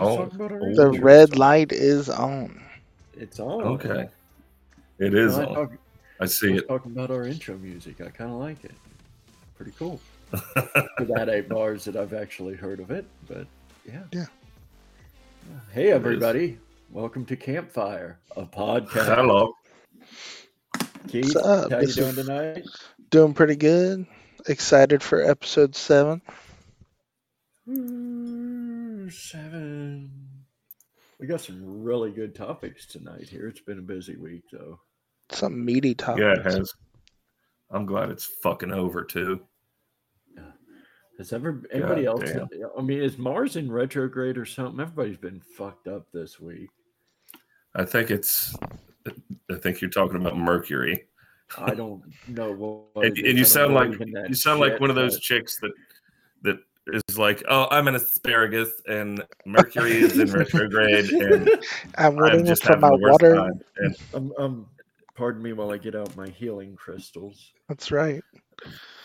just Oh, talking about our. The music. red light is on. It's on. Okay. It is I on. talk- I see was it. talking about our intro music. I kind of like it. Pretty cool. For that eight bars that I've actually heard of it, but yeah. Yeah. Hey everybody, welcome to Campfire, a podcast. Hello. Keith, What's up? how you doing tonight? Doing pretty good. Excited for episode seven. Seven. We got some really good topics tonight here. It's been a busy week though. Some meaty topics. Yeah, it has. I'm glad it's fucking over too. Has ever anybody God else? damn. I mean, is Mars in retrograde or something? Everybody's been fucked up this week. I think it's. I think you're talking about Mercury, I don't know what. and, and you sound like believe in that you sound like one of those but- chicks that that is like, oh, I'm an asparagus, and Mercury is in retrograde, and I'm I'm just for having my the worst water. time. And Um, um, pardon me while I get out my healing crystals. That's right.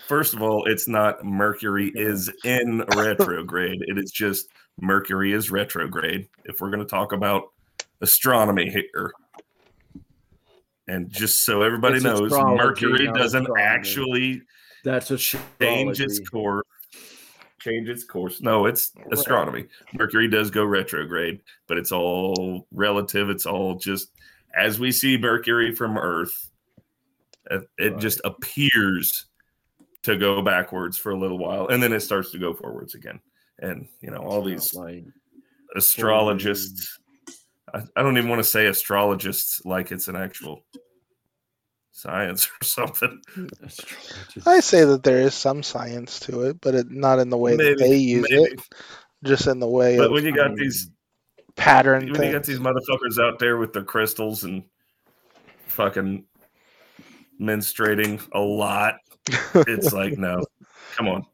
First of all, it's not Mercury is in retrograde. It is just Mercury is retrograde. If we're going to talk about astronomy here. And just so everybody It's knows, astrology, Mercury doesn't astronomy. actually That's a change its course. Change its course. No, it's astronomy. Mercury does go retrograde, but it's all relative. It's all just as we see Mercury from Earth, it, Right. just appears to go backwards for a little while, and then it starts to go forwards again. And you know, all these like astrologists. I, I don't even want to say astrologists like it's an actual science or something. I say that there is some science to it, but it, not in the way that they use maybe. it, just in the way But of when you got mean, these pattern when you got these motherfuckers out there with their crystals and fucking menstruating a lot, it's like no, come on,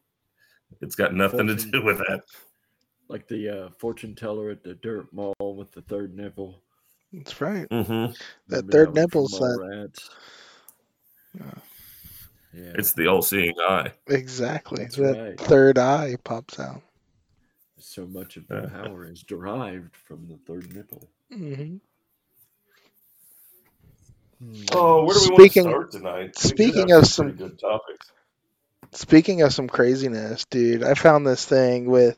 it's got nothing to do with that. like the uh, fortune teller at the dirt mall with the third nipple. That's right. hmm That Remember third one from nipple's that. Mallrats? Yeah. Yeah, It's the all-seeing eye. Exactly. That's that right. third eye pops out. so much of the power is derived from the third nipple. hmm Oh, where do we wanna Speaking- start tonight? speaking of some- good topics. Speaking of some craziness, dude, I found this thing with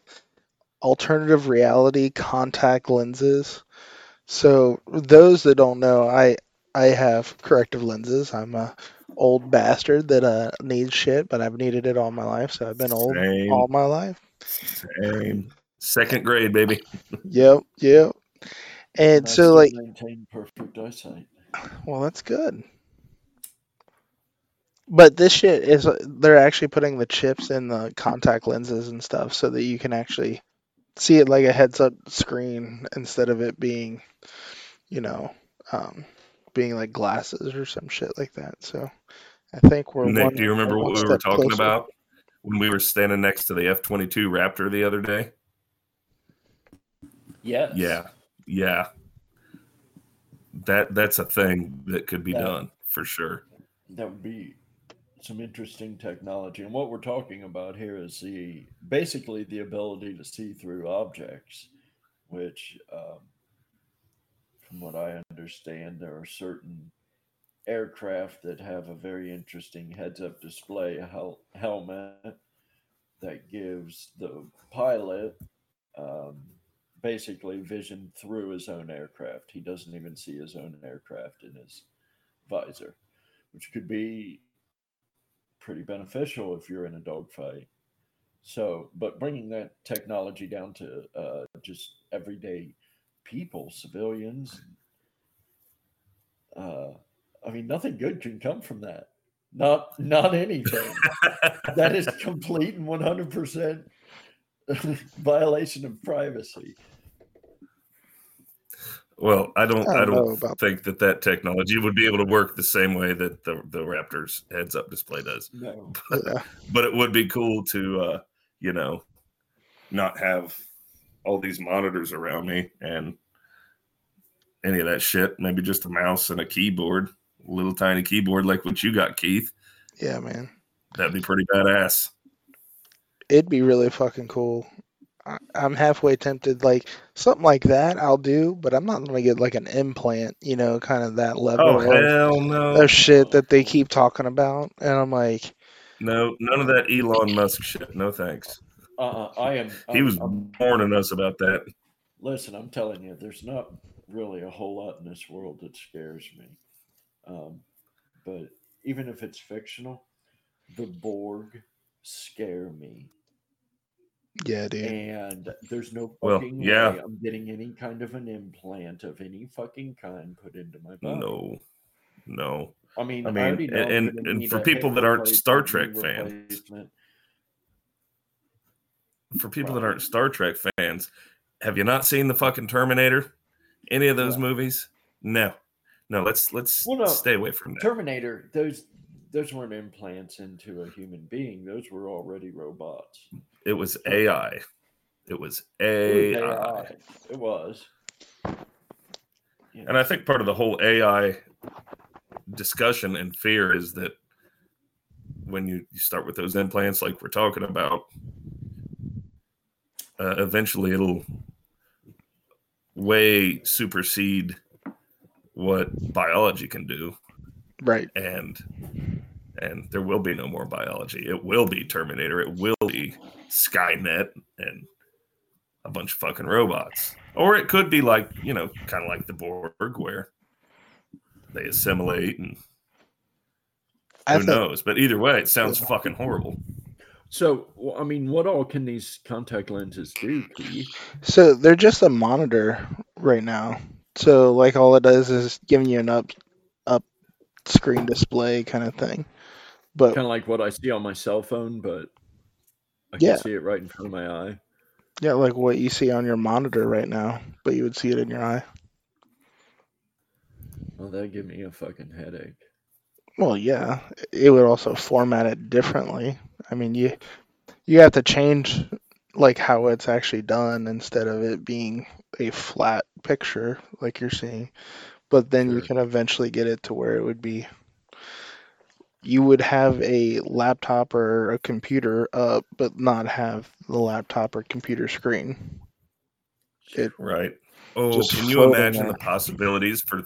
alternative reality contact lenses. So those that don't know, I I have corrective lenses. I'm a old bastard that uh needs shit, but I've needed it all my life, so I've been old Same, all my life. same. Second grade, baby. Yep, yep. And I so like, maintain perfect eyesight. well, that's good. But this shit is they're actually putting the chips in the contact lenses and stuff so that you can actually see it like a heads up screen instead of it being, you know, um, being like glasses or some shit like that. So I think we're Nick, one, do you remember what we were talking closer. about when we were standing next to the F twenty two Raptor the other day? Yes. Yeah, yeah. That that's a thing that could be That- done for sure. that would be some interesting technology. And what we're talking about here is the basically the ability to see through objects, which, um, from what I understand, there are certain aircraft that have a very interesting heads-up display hel- helmet that gives the pilot um, basically vision through his own aircraft. He doesn't even see his own aircraft in his visor which could be pretty beneficial if you're in a dogfight. So, but bringing that technology down to uh, just everyday people, civilians, uh, I mean, nothing good can come from that. Not, not anything. that is complete and one hundred percent violation of privacy. Well, I don't. I I don't don't, about- think that that technology would be able to work the same way that the the Raptors heads up display does. No, Yeah. But it would be cool to, uh, you know, not have all these monitors around me and any of that shit. Maybe just a mouse and a keyboard, a little tiny keyboard like what you got, Keith. Yeah, man. That'd be pretty badass. It'd be really fucking cool. I- I'm halfway tempted. Like something like that, I'll do, but I'm not gonna get like an implant. You know, kind of that level Oh of, hell no! of shit that they keep talking about, and I'm like, No, none of that Elon Musk shit. No thanks. Uh, I am. He I'm- was I'm- warning us about that. listen, I'm telling you, there's not really a whole lot in this world that scares me. Um, but even if it's fictional, the Borg scare me. yeah, dude. And there's no Well, fucking yeah. way I'm getting any kind of an implant of any fucking kind put into my body. No, no. I mean, I I mean, I'm and- and for people that aren't Star Trek fans, replacement. For people that aren't Star Trek fans, have you not seen the fucking Terminator? Any of those No. movies? No, no. Let's let's Well, no. stay away from that. Terminator, those those weren't implants into a human being. Those were already robots. It was AI. It was It AI. was AI. It was. Yeah. And I think part of the whole AI discussion and fear is that when you, you start with those implants, like we're talking about, uh, eventually it'll way supersede what biology can do, Right. and and there will be no more biology. It will be Terminator. It will be Skynet and a bunch of fucking robots. Or it could be like, you know, kind of like the Borg, where they assimilate and I who think knows. But either way, it sounds fucking horrible. So, well, I mean, what all can these contact lenses do, Keith? so. They're just a monitor right now. So like all it does is giving you an up up screen display kind of thing. But Kind of like what I see on my cell phone, but I Yeah. can see it right in front of my eye. yeah, like what you see on your monitor right now, but you would see it in your eye. Well, that'd give me a fucking headache. Well, yeah, it would also format it differently. I mean, you you have to change like how it's actually done instead of it being a flat picture like you're seeing. But then you can eventually get it to where it would be you would have a laptop or a computer up but not have the laptop or computer screen. It Right. Oh, can you imagine the possibilities for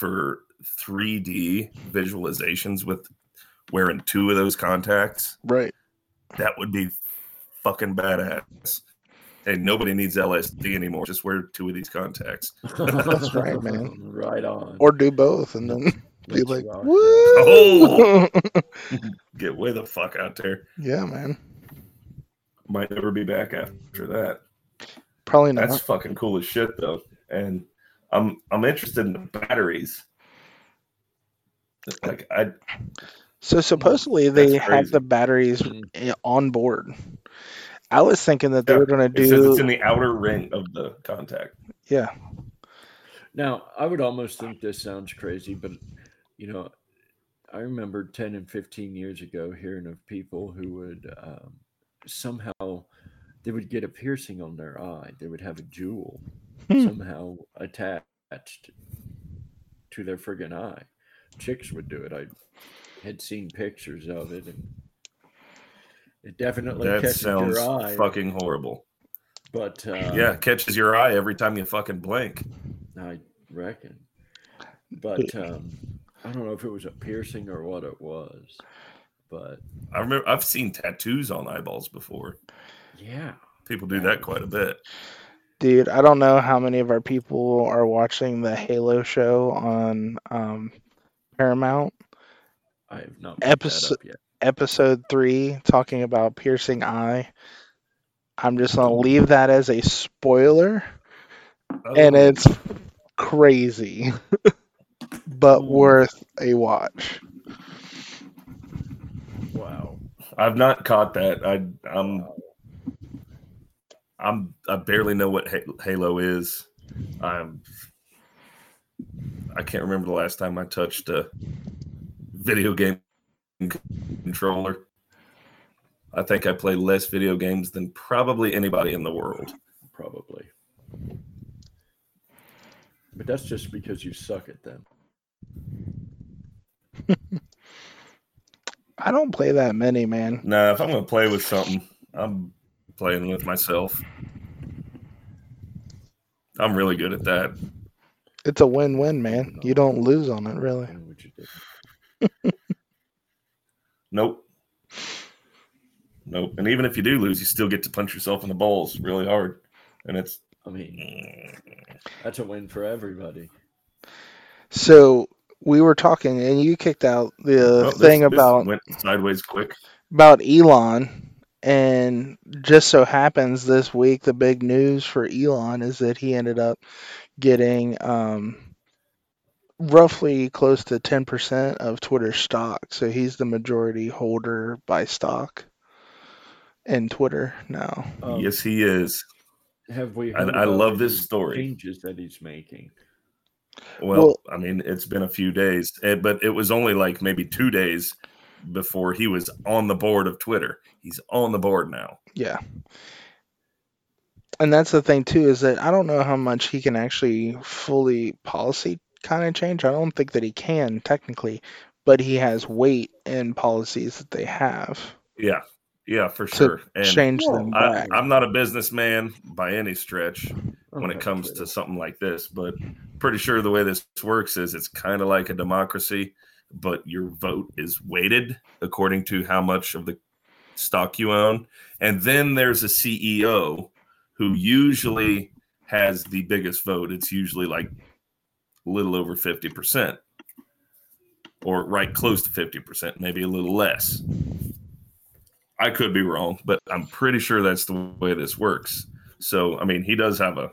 for 3D visualizations with wearing two of those contacts? right. That would be fucking badass. And nobody needs LSD anymore. Just wear two of these contacts. That's right, man. Right on. Or do both and then be Let's like, rock woo! Oh! Get way the fuck out there. yeah, man. Might never be back after that. Probably not. That's fucking cool as shit though. And I'm I'm interested in the batteries. Like I So supposedly they That's have the batteries on board. I was thinking that they Yeah, were going it to says do it's in the outer ring of the contact. yeah. Now, I would almost think this sounds crazy, but you know, I remember 10 and 15 years ago hearing of people who would um, somehow they would get a piercing on their eye. They would have a jewel. Somehow attached to their friggin' eye. Chicks would do it. I had seen pictures of it, and it definitely That catches sounds your eye. fucking horrible. But uh, yeah, catches your eye every time you fucking blink. I reckon. But um, I don't know if it was a piercing or what it was. But I remember I've seen tattoos on eyeballs before. yeah, People do that quite a bit. Dude, I don't know how many of our people are watching the Halo show on um, Paramount. I have not Episode- Episode 3 talking about piercing eye. I'm just going to leave that as a spoiler and Oh, it's crazy. but worth a watch. Wow. I've not caught that. I I'm I'm I barely know what Halo is. I'm I can't remember the last time I touched a video game controller. I think I play less video games than probably anybody in the world. Probably. But that's just because you suck at them. I don't play that many, man. Nah, if I'm gonna play with something, I'm playing with myself. I'm really good at that. It's a win-win, man. You don't lose on it, really. I know what you did. Nope. Nope. And even if you do lose, you still get to punch yourself in the balls really hard. And it's I mean, that's a win for everybody. So we were talking, and you kicked out the Oh, this- thing this about went sideways quick. about Elon, and just so happens this week the big news for Elon is that he ended up getting um, roughly close to ten percent of Twitter stock. So he's the majority holder by stock in Twitter now. Um, yes, he is. Have we? I- heard I about love this story. Changes that he's making. Well, Well- I mean, it's been a few days, eh, but it was only like maybe two days before he was on the board of Twitter. He's on the board now. Yeah. And that's the thing too is that I don't know how much he can actually fully policy kind of change. I don't think that he can technically, but he has weight in policies that they have Yeah, yeah, for To sure. And change well, them I, back. I'm not a businessman by any stretch when Okay, it comes to something like this, but pretty sure the way this works is it's kind of like a democracy, but your vote is weighted according to how much of the stock you own. And then there's a CEO who usually has the biggest vote. It's usually like a little over 50%, or right close to 50%, maybe a little less. I could be wrong, but I'm pretty sure that's the way this works. So, I mean, he does have a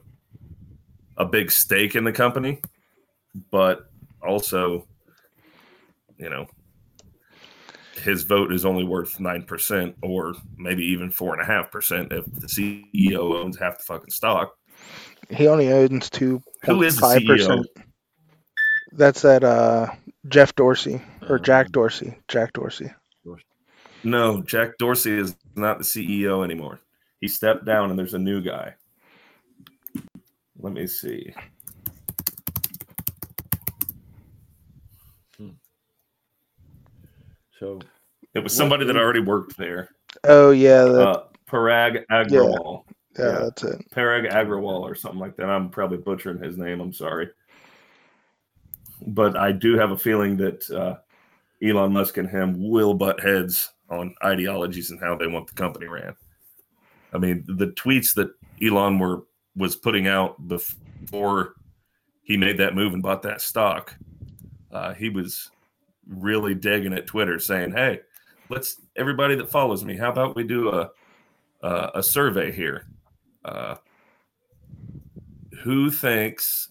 a big stake in the company, but also, you know, his vote is only worth nine percent, or maybe even four and a half percent if the CEO owns half the fucking stock. he only owns two Who is the five CEO? percent. That's that uh Jeff Dorsey or Jack Um, Dorsey. Jack Dorsey. No, Jack Dorsey is not the CEO anymore. He stepped down, and there's a new guy. Let me see. So It was What somebody that is- already worked there. Oh yeah, that, Uh, Parag Agrawal. yeah, yeah. that's it. Parag Agrawal or something like that. I'm probably butchering his name. I'm sorry. But I do have a feeling that uh, Elon Musk and him will butt heads on ideologies and how they want the company ran. I mean, the tweets that Elon were was putting out before he made that move and bought that stock, uh, he was really digging at Twitter, saying, "Hey, let's everybody that follows me, how about we do a a, a survey here? Uh, who thinks?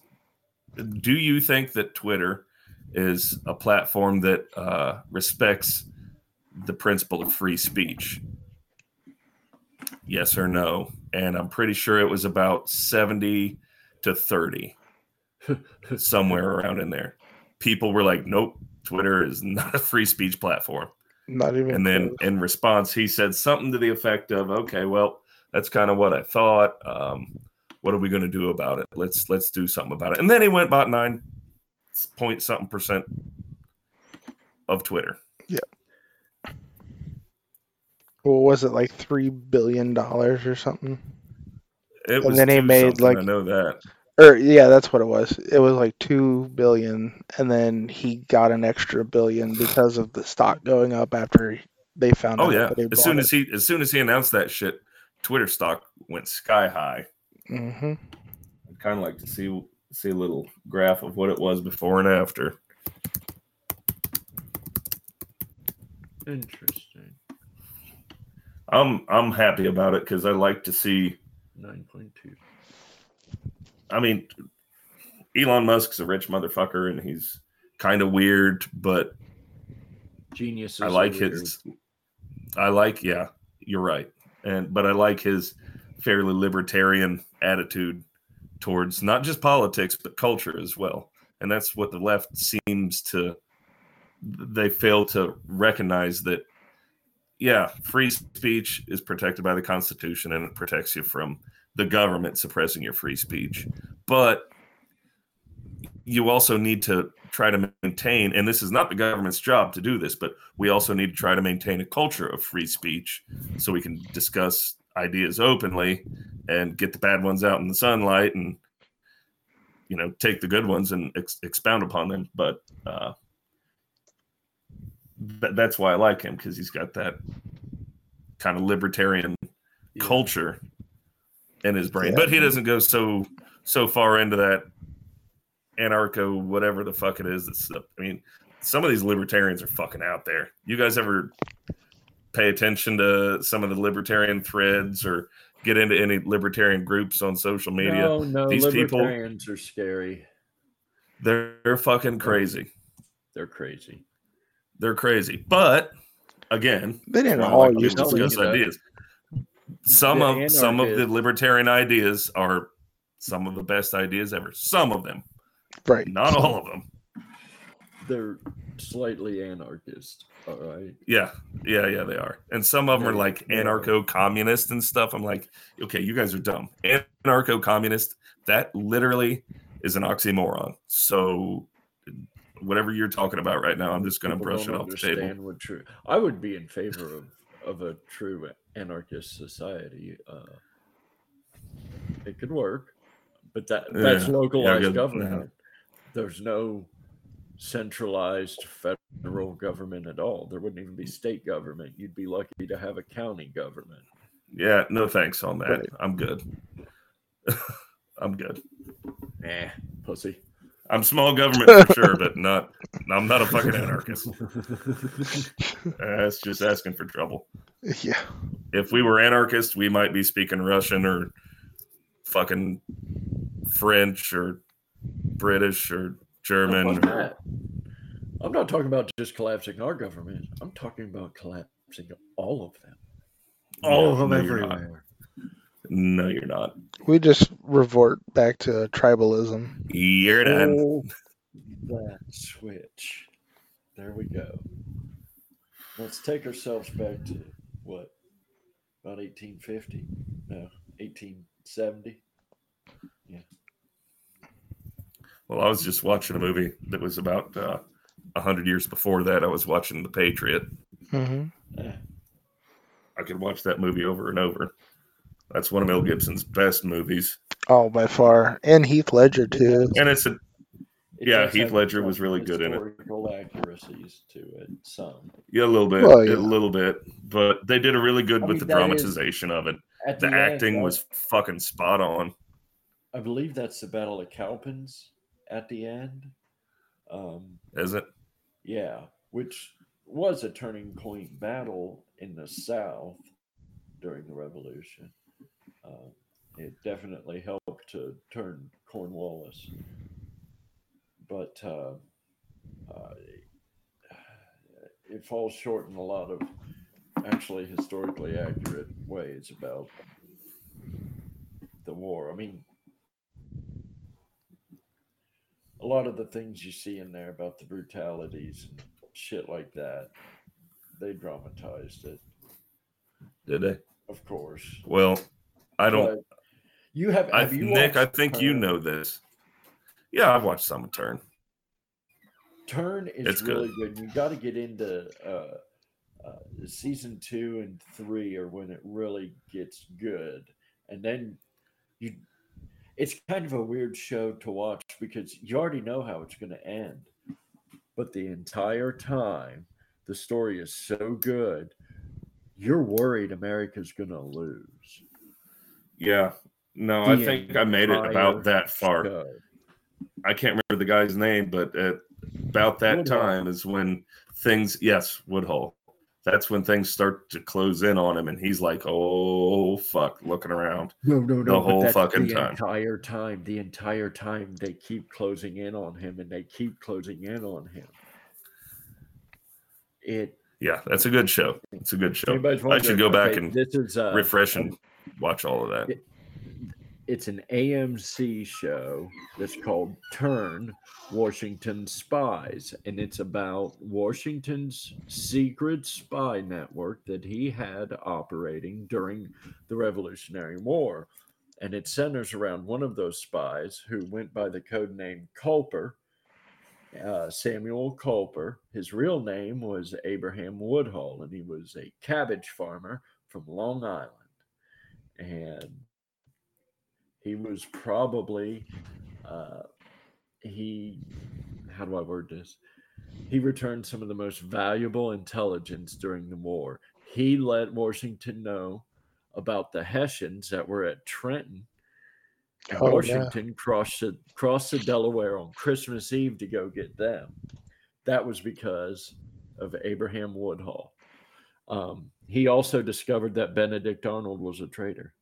Do you think that Twitter is a platform that uh, respects the principle of free speech? Yes or no? And I'm pretty sure it was about 70 to 30, somewhere around in there. People were like, nope, Twitter is not a free speech platform. Not even. And then close. in response, he said something to the effect of, okay, well, that's kind of what I thought. Um, what are we going to do about it? Let's let's do something about it. And then he went about nine point something percent of Twitter. what was it like three billion dollars or something? It And then he made, like- I know that. Or yeah, that's what it was. It was like two billion, and then he got an extra billion because of the stock going up after they found Oh out. yeah. that he As soon it. as he as soon as he announced that shit, Twitter stock went sky high. Mm-hmm. I'd kind of like to see see a little graph of what it was before and after. interesting. I'm I'm happy about it because I like to see Nine point two. I mean, Elon Musk's a rich motherfucker and he's kind of weird, but Genius. I like his. I like, yeah, you're right, and but I like his fairly libertarian attitude towards not just politics but culture as well, and that's what the left seems to. They fail to recognize that. Yeah, free speech is protected by the Constitution and it protects you from the government suppressing your free speech. But you also need to try to maintain, and this is not the government's job to do this, but we also need to try to maintain a culture of free speech so we can discuss ideas openly and get the bad ones out in the sunlight and you know take the good ones and ex- expound upon them but uh th- that's why i like him because he's got that kind of libertarian Yeah. culture in his brain Yeah. but he doesn't go so so far into that anarcho whatever the fuck it is that's i mean some of these libertarians are fucking out there you guys ever pay attention to some of the libertarian threads or get into any libertarian groups on social media No, no, These people- are scary. they're, they're fucking crazy They're crazy. they're crazy but again They didn't all like we used to discuss be. you ideas. Some of some of the libertarian ideas are some of the best ideas ever. Some of them, Right. not all of them. They're slightly anarchist. All right. Yeah, yeah, yeah, they are. And some of them are like anarcho-communist and stuff. I'm like, okay, you guys are dumb. Anarcho-communist, that literally is an oxymoron. So whatever you're talking about right now, I'm just going to brush it off the table. What? I would be in favor of of a true anarchist society. Uh, it could work, but that that's Yeah, localized yeah. government. There's no centralized federal government at all. There wouldn't even be state government. You'd be lucky to have a county government. Yeah, no thanks on that. Right. I'm good. I'm good. Eh, pussy. I'm small government for sure, but not. I'm not a fucking anarchist. That's just asking for trouble. Yeah. If we were anarchists, we might be speaking Russian or fucking French or British or German. Fuck that. I'm not talking about just collapsing our government. I'm talking about collapsing all of them. All of them no, everywhere. No, you're not. We just revert back to tribalism. You're done. Pull that switch. There we go. Let's take ourselves back to what? About 1850? No, 1870. Yeah. Well, I was just watching a movie that was about uh, a hundred years before that. I was watching The Patriot. hmm Eh, I could watch that movie over and over. That's one of Mel Gibson's best movies, Oh, by far. And Heath Ledger, too. and it's a it Yeah, does Heath Ledger was really good in it. Accuracies to it. Some. yeah, a little bit, Well, yeah. a little bit, but they did a really good I with mean, the that is- dramatization of it. The the acting that- was fucking spot on. I believe that's the Battle of Cowpens at the end. Um, Is it? yeah, which was a turning point battle in the South during the Revolution. Uh, it definitely helped to turn Cornwallis, but uh, uh, it falls short in a lot of actually historically accurate ways about the war. I mean, a lot of the things you see in there about the brutalities and shit like that, they dramatized it, Did they? of course. Well, I don't. You have, I, have you Nick, I think you know this. Yeah, I've watched some of Turn. Turn is It's good. really good. You got to get into uh, uh, season two and three, or when it really gets good, and then you. It's kind of a weird show to watch because you already know how it's going to end, but the entire time the story is so good, you're worried America's going to lose. Yeah. No, I think I made it about that far. I can't remember the guy's name, but at about that Woodhull. time is when things. Yes, Woodhull. That's when things start to close in on him, and he's like, "Oh fuck!" Looking around. No, no, no. the whole fucking the time. entire time, the entire time they keep closing in on him and they keep closing in on him. It Yeah, that's a good show. It's a good show. I should go back okay, and this is uh, refresh and watch all of that. it- it's an AMC show that's called Turn Washington Spies, and it's about Washington's secret spy network that he had operating during the Revolutionary War. And it centers around one of those spies who went by the code name Culper, uh, Samuel Culper. His real name was Abraham Woodhull, and he was a cabbage farmer from Long Island. And he was probably uh, he how do I word this? He returned some of the most valuable intelligence during the war. He let Washington know about the Hessians that were at Trenton. Oh, yeah. Washington crossed the, crossed the Delaware on Christmas Eve to go get them. That was because of Abraham Woodhull. Um, he also discovered that Benedict Arnold was a traitor.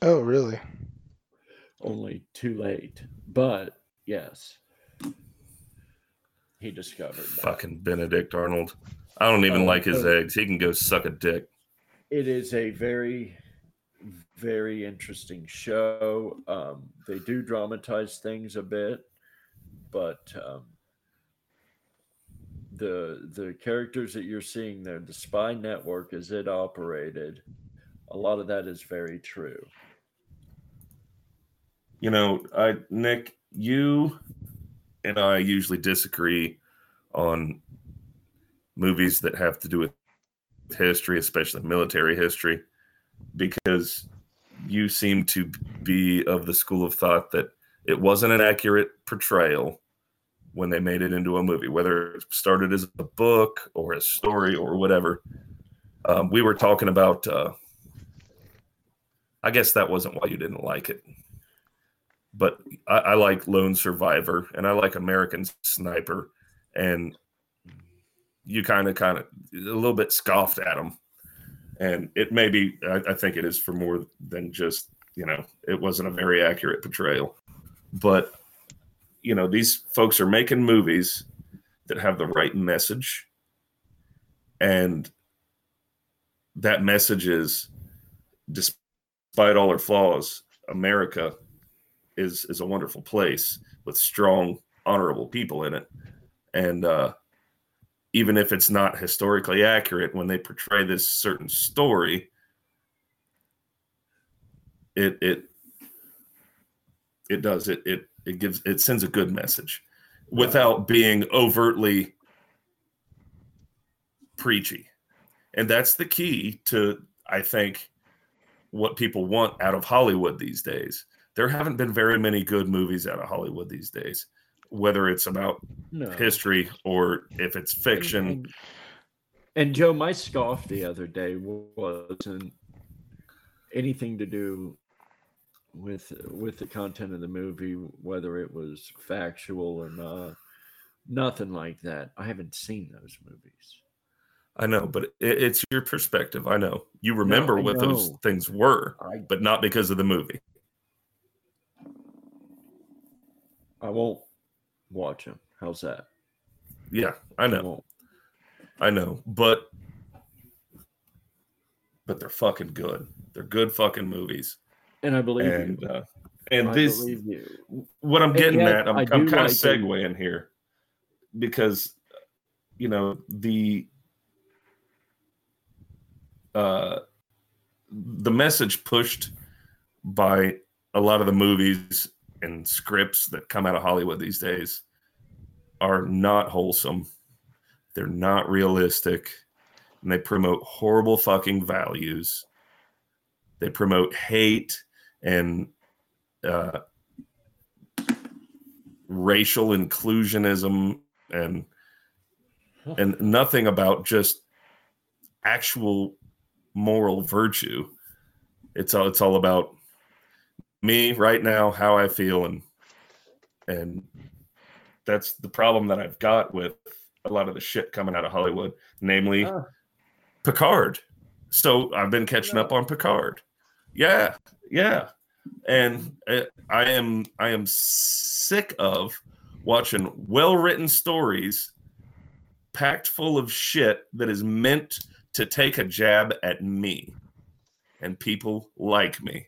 Oh, really? Only too late. But yes, he discovered that. Fucking Benedict Arnold. I don't even Oh, like his oh. eggs. He can go suck a dick. it is a very very interesting show um, they do dramatize things a bit but um, the the characters that you're seeing there the spy network as it operated a lot of that is very true. You know, I Nick, you and I usually disagree on movies that have to do with history, especially military history, because you seem to be of the school of thought that it wasn't an accurate portrayal when they made it into a movie, whether it started as a book or a story or whatever. Um, we were talking about. Uh, I guess that wasn't why you didn't like it but I, I like Lone Survivor and I like American Sniper, and you kind of, kind of, a little bit scoffed at them, and it may be. I, I think it is for more than just you know, it wasn't a very accurate portrayal, but you know, these folks are making movies that have the right message, and that message is, despite all her flaws, America is is a wonderful place with strong honorable people in it. And uh even if it's not historically accurate when they portray this certain story it it it does it it it gives it sends a good message without being overtly preachy. And that's the key to i think what people want out of hollywood these days. There haven't been very many good movies out of Hollywood these days, whether it's about no. history or if it's fiction. And, and Joe, my scoff the other day wasn't anything to do with with the content of the movie, whether it was factual or not. Nothing like that. I haven't seen those movies. I know, but it, it's your perspective. I know you remember I what those things were, I but not because of the movie. I won't watch them. How's that? Yeah, I I know, won't. I know, but but they're fucking good. They're good fucking movies, And I believe and you. uh, and this what I'm getting yet, at, I'm, I'm kind of like it. segueing here because you know the uh the message pushed by a lot of the movies and scripts that come out of Hollywood these days are not wholesome. They're not realistic. And they promote horrible fucking values. They promote hate and uh, racial inclusionism and and nothing about just actual moral virtue. It's all it's all about me right now, how I feel, and and that's the problem that I've got with a lot of the shit coming out of Hollywood, namely Ah. Picard. So I've been catching up on Picard. Yeah, yeah, and uh, I am I am sick of watching well-written stories packed full of shit that is meant to take a jab at me and people like me.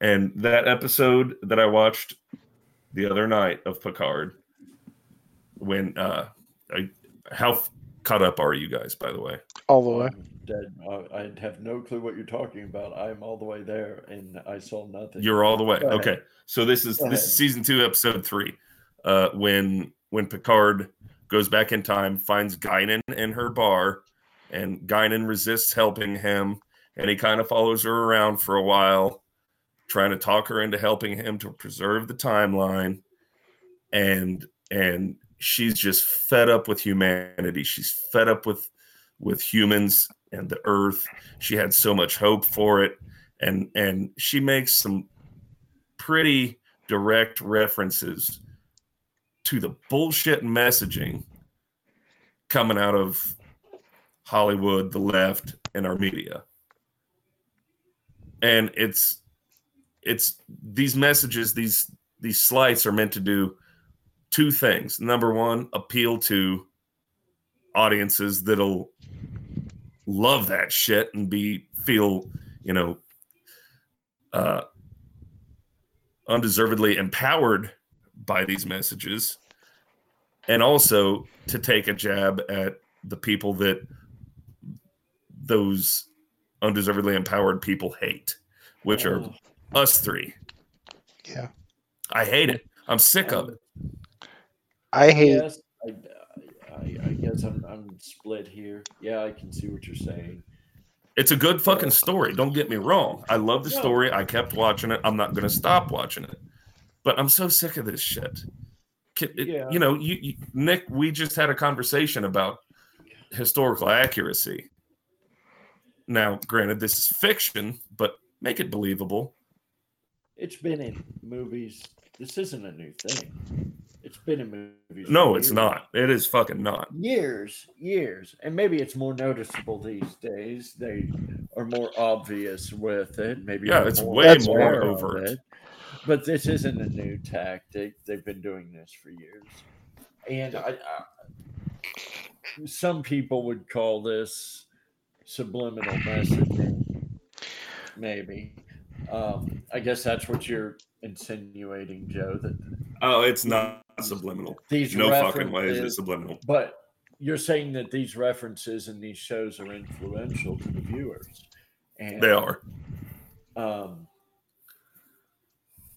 And that episode that I watched the other night of Picard, when uh, I, how caught up are you guys, by the way? All the way. Dead. I, I have no clue what you're talking about. I'm all the way there, and I saw nothing. You're all the way. Okay. So this is this is season two, episode three. Uh, when when Picard goes back in time, finds Guinan in her bar, and Guinan resists helping him, and he kind of follows her around for a while, trying to talk her into helping him to preserve the timeline. And and she's just fed up with humanity. She's fed up with with humans and the earth. She had so much hope for it. And and she makes some pretty direct references to the bullshit messaging coming out of Hollywood, the left, and our media. And it's it's these messages, these these slights are meant to do two things. Number one, appeal to audiences that'll love that shit and be feel, you know, uh undeservedly empowered by these messages and also to take a jab at the people that those undeservedly empowered people hate, which are Oh. us three. Yeah. I hate it. I'm sick of it. I hate Yes, I, I, I guess I'm, I'm split here. Yeah, I can see what you're saying. It's a good fucking story. Don't get me wrong. I love the No. story. I kept watching it. I'm not going to stop watching it. But I'm so sick of this shit. It- Yeah. You know, you, you, Nick, we just had a conversation about historical accuracy. Now, granted, this is fiction, but make it believable. It's been in movies. This isn't a new thing. It's been in movies. No, it's years. not. It is fucking not. Years, years, and maybe it's more noticeable these days. They are more obvious with it. Maybe Yeah, it's more way more overt. it. But this isn't a new tactic. They've been doing this for years, and I, I, some people would call this subliminal messaging. Maybe. Um, I guess that's what you're insinuating, Joe. That Oh, it's not subliminal. these No fucking way is it subliminal. But you're saying that these references and these shows are influential to the viewers, and They are. Um,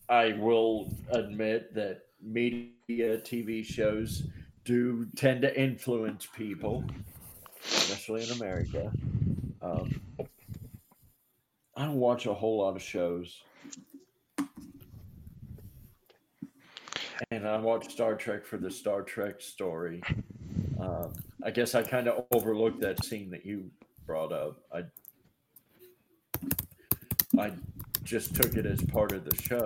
I will admit that media TV shows do tend to influence people, especially in America. Um, I don't watch a whole lot of shows. And I watched Star Trek for the Star Trek story. Um, I guess I kind of overlooked that scene that you brought up. I I just took it as part of the show.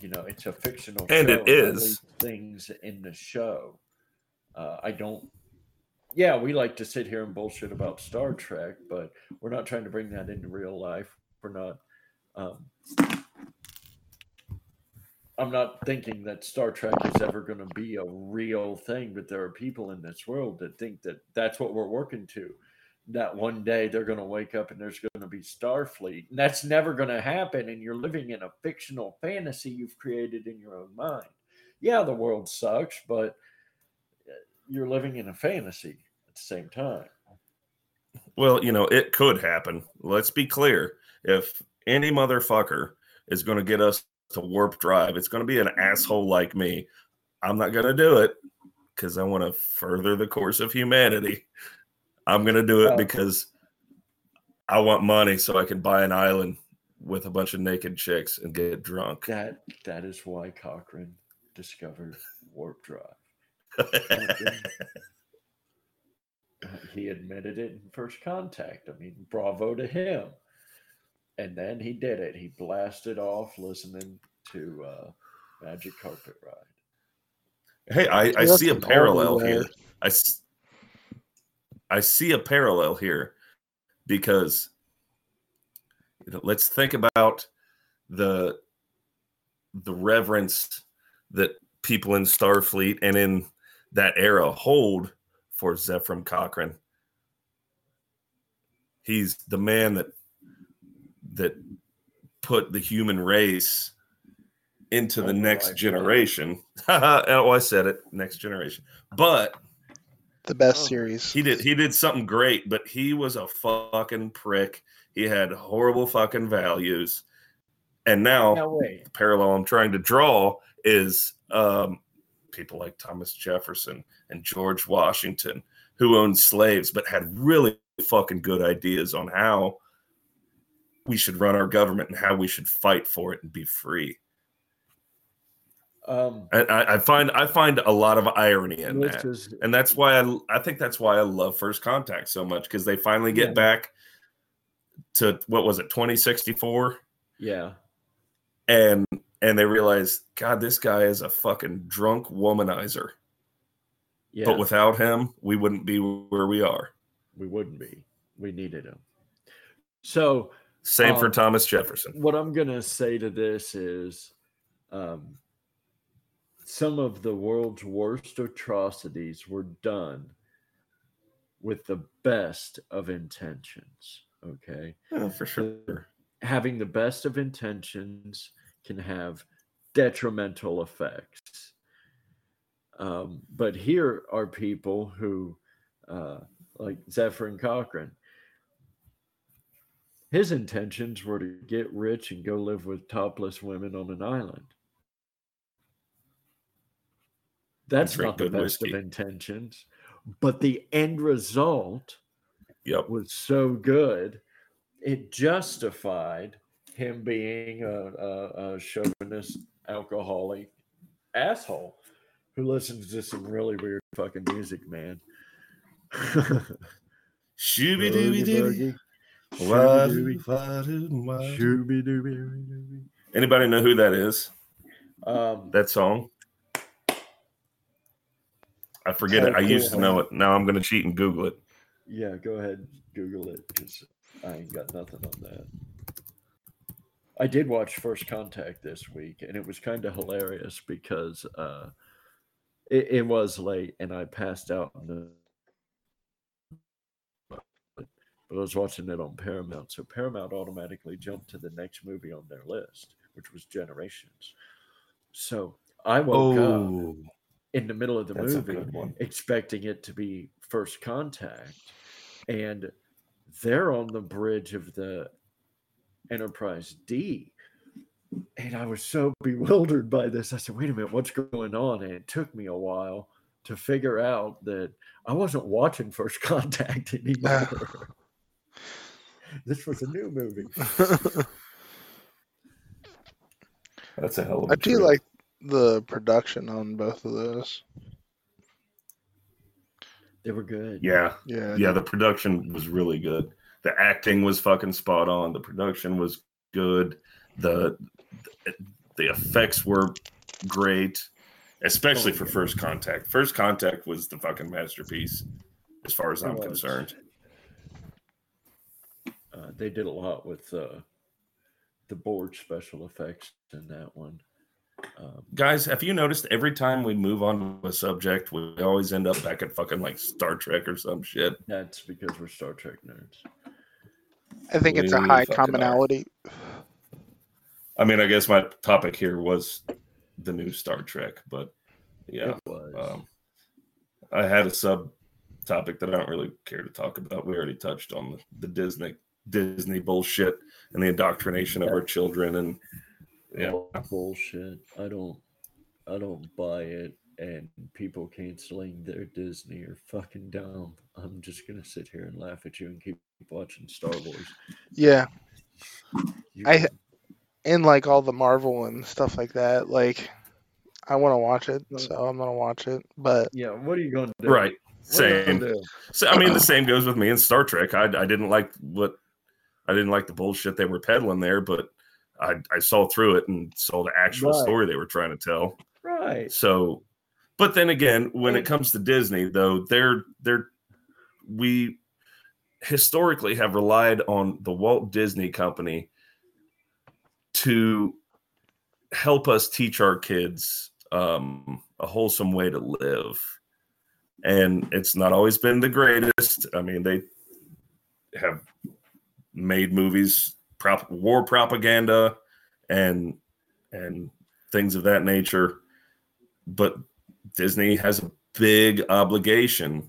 You know, it's a fictional And show. it is. things in the show. Uh, I don't. Yeah, we like to sit here and bullshit about Star Trek, but we're not trying to bring that into real life. We're not. Um, I'm not thinking that Star Trek is ever going to be a real thing, but there are people in this world that think that that's what we're working to that one day they're going to wake up and there's going to be Starfleet. And that's never going to happen. And you're living in a fictional fantasy you've created in your own mind. Yeah, the world sucks, but uh, you're living in a fantasy at the same time. Well, you know, it could happen. Let's be clear. If any motherfucker is going to get us to warp drive, it's going to be an asshole like me. I'm not going to do it because I want to further the course of humanity. I'm going to do it because I want money so I can buy an island with a bunch of naked chicks and get drunk. That that is why Cochrane discovered warp drive. He admitted it in first contact. I mean, bravo to him. And then he did it. He blasted off listening to uh, Magic Carpet Ride. hey, I, I see a parallel overlay. here. I see a parallel here because you know, let's think about the the reverence that people in Starfleet and in that era hold for Zefram Cochrane. He's the man that that put the human race into the next generation. oh, I said it, next generation. But the best Oh, series. he did he did something great, but he was a fucking prick. He had horrible fucking values. And now Now, wait. the parallel I'm trying to draw is um, people like Thomas Jefferson and George Washington, who owned slaves but had really fucking good ideas on how we should run our government and how we should fight for it and be free. Um, I- I, find I find a lot of irony in that, is- and that's why I I think that's why I love First Contact so much because they finally get Yeah. back to what was it 2064 yeah, and and they realize God this guy is a fucking drunk womanizer, yeah. but without him we wouldn't be where we are. we wouldn't be. We needed him. So Same for Um, Thomas Jefferson. what I'm gonna say to this is, um, some of the world's worst atrocities were done with the best of intentions. Okay, Yeah, for sure. having the best of intentions can have detrimental effects. Um, but here are people who, uh, like Zefram Cochrane, his intentions were to get rich and go live with topless women on an island. That's not the best whiskey. of intentions, but the end result Yep. was so good, it justified him being a, a, a chauvinist, alcoholic asshole who listens to some really weird fucking music, man. Shooby dooby dooby. Anybody know who that is? Um, That song? I forget it. I used to know it. Now I'm gonna cheat and Google it. yeah, go ahead, Google it because I ain't got nothing on that. I did watch First Contact this week, and it was kind of hilarious because uh, it, it was late, and I passed out. In the, but I was watching it on Paramount, so Paramount automatically jumped to the next movie on their list, which was Generations. So I woke up Oh, in the middle of the movie expecting it to be first contact and they're on the bridge of the enterprise d. And i was so bewildered by this. I said wait a minute what's going on? And it took me a while to figure out that i wasn't watching first contact anymore this was a new movie That's a hell of a I do trip. like the production on both of those. they were good Yeah, Yeah. yeah. The production was really good. The acting was fucking spot on. The production was good. The the effects were great, especially Oh, for yeah. First Contact. First Contact was the fucking masterpiece, as far as It I'm was. concerned. Uh, they did a lot with uh, the Borg special effects in that one um, Guys, have you noticed every time we move on to a subject, we always end up back at fucking like Star Trek or some shit? That's because we're Star Trek nerds. I think it's a high fucking are. commonality. I mean, I guess my topic here was the new Star Trek, but yeah. It was. Um, I had a sub topic that I don't really care to talk about. We already touched on the, the Disney Disney bullshit and the indoctrination of our children, and yeah, All bullshit. I don't. I don't buy it. And people canceling their Disney are fucking dumb. I'm just gonna sit here and laugh at you and keep watching Star Wars. Yeah. You, I- And like all the Marvel and stuff like that. Like, I want to watch it, so I'm gonna watch it. But yeah. What are you gonna do? right, What are you gonna same. do? So, I mean, the same goes with me in Star Trek. I, I didn't like what I didn't like the bullshit they were peddling there, but I, I saw through it and saw the actual Right. story they were trying to tell. Right. So, but then again, when it comes to Disney, though, they're they're we historically have relied on the Walt Disney Company to help us teach our kids um, a wholesome way to live, and it's not always been the greatest. I mean, they have made movies, prop, war propaganda, and and things of that nature but Disney has a big obligation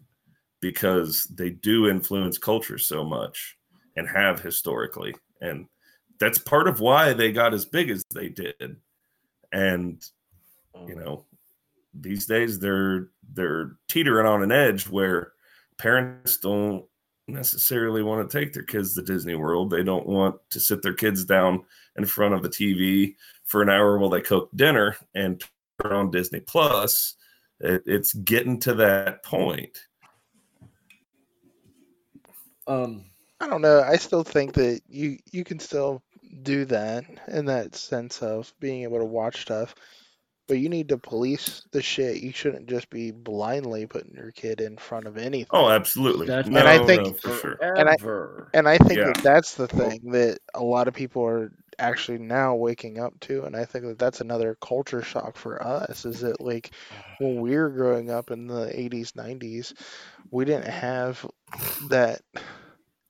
because they do influence culture so much and have historically. And that's part of why they got as big as they did. And you know, these days they're they're teetering on an edge where parents don't necessarily want to take their kids to Disney World. They don't want to sit their kids down in front of the TV for an hour while they cook dinner and turn on Disney Plus. It, it's getting to that point. Um, I don't know. I still think that you you can still do that in that sense of being able to watch stuff, but you need to police the shit. You shouldn't just be blindly putting your kid in front of anything. Oh, absolutely. That's- no, And I think- no, for sure. And I- And I think Yeah. that that's the thing that a lot of people are actually now waking up to, and I think that that's another culture shock for us. Is that like when we were growing up in the '80s, '90s, we didn't have that.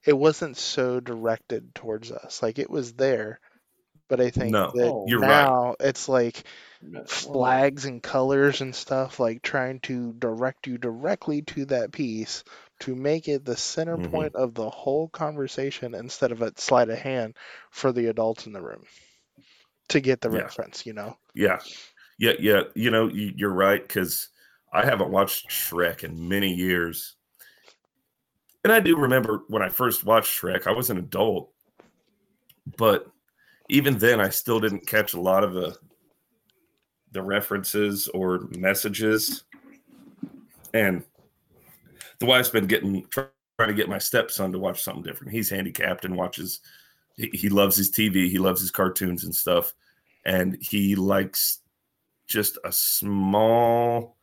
It wasn't so directed towards us. Like it was there, but I think No, that you're right. now it's like Well, flags and colors and stuff like trying to direct you directly to that piece to make it the center Mhm. point of the whole conversation instead of a sleight of hand for the adults in the room to get the Yeah. reference you know Yeah, yeah, yeah. You know, you- you're right because I haven't watched Shrek in many years, and I do remember when I first watched Shrek. I was an adult, but even then, I still didn't catch a lot of the the references or messages. And the wife's been getting trying to get my stepson to watch something different. He's handicapped and watches. He, loves his TV. He loves his cartoons and stuff and he likes just a small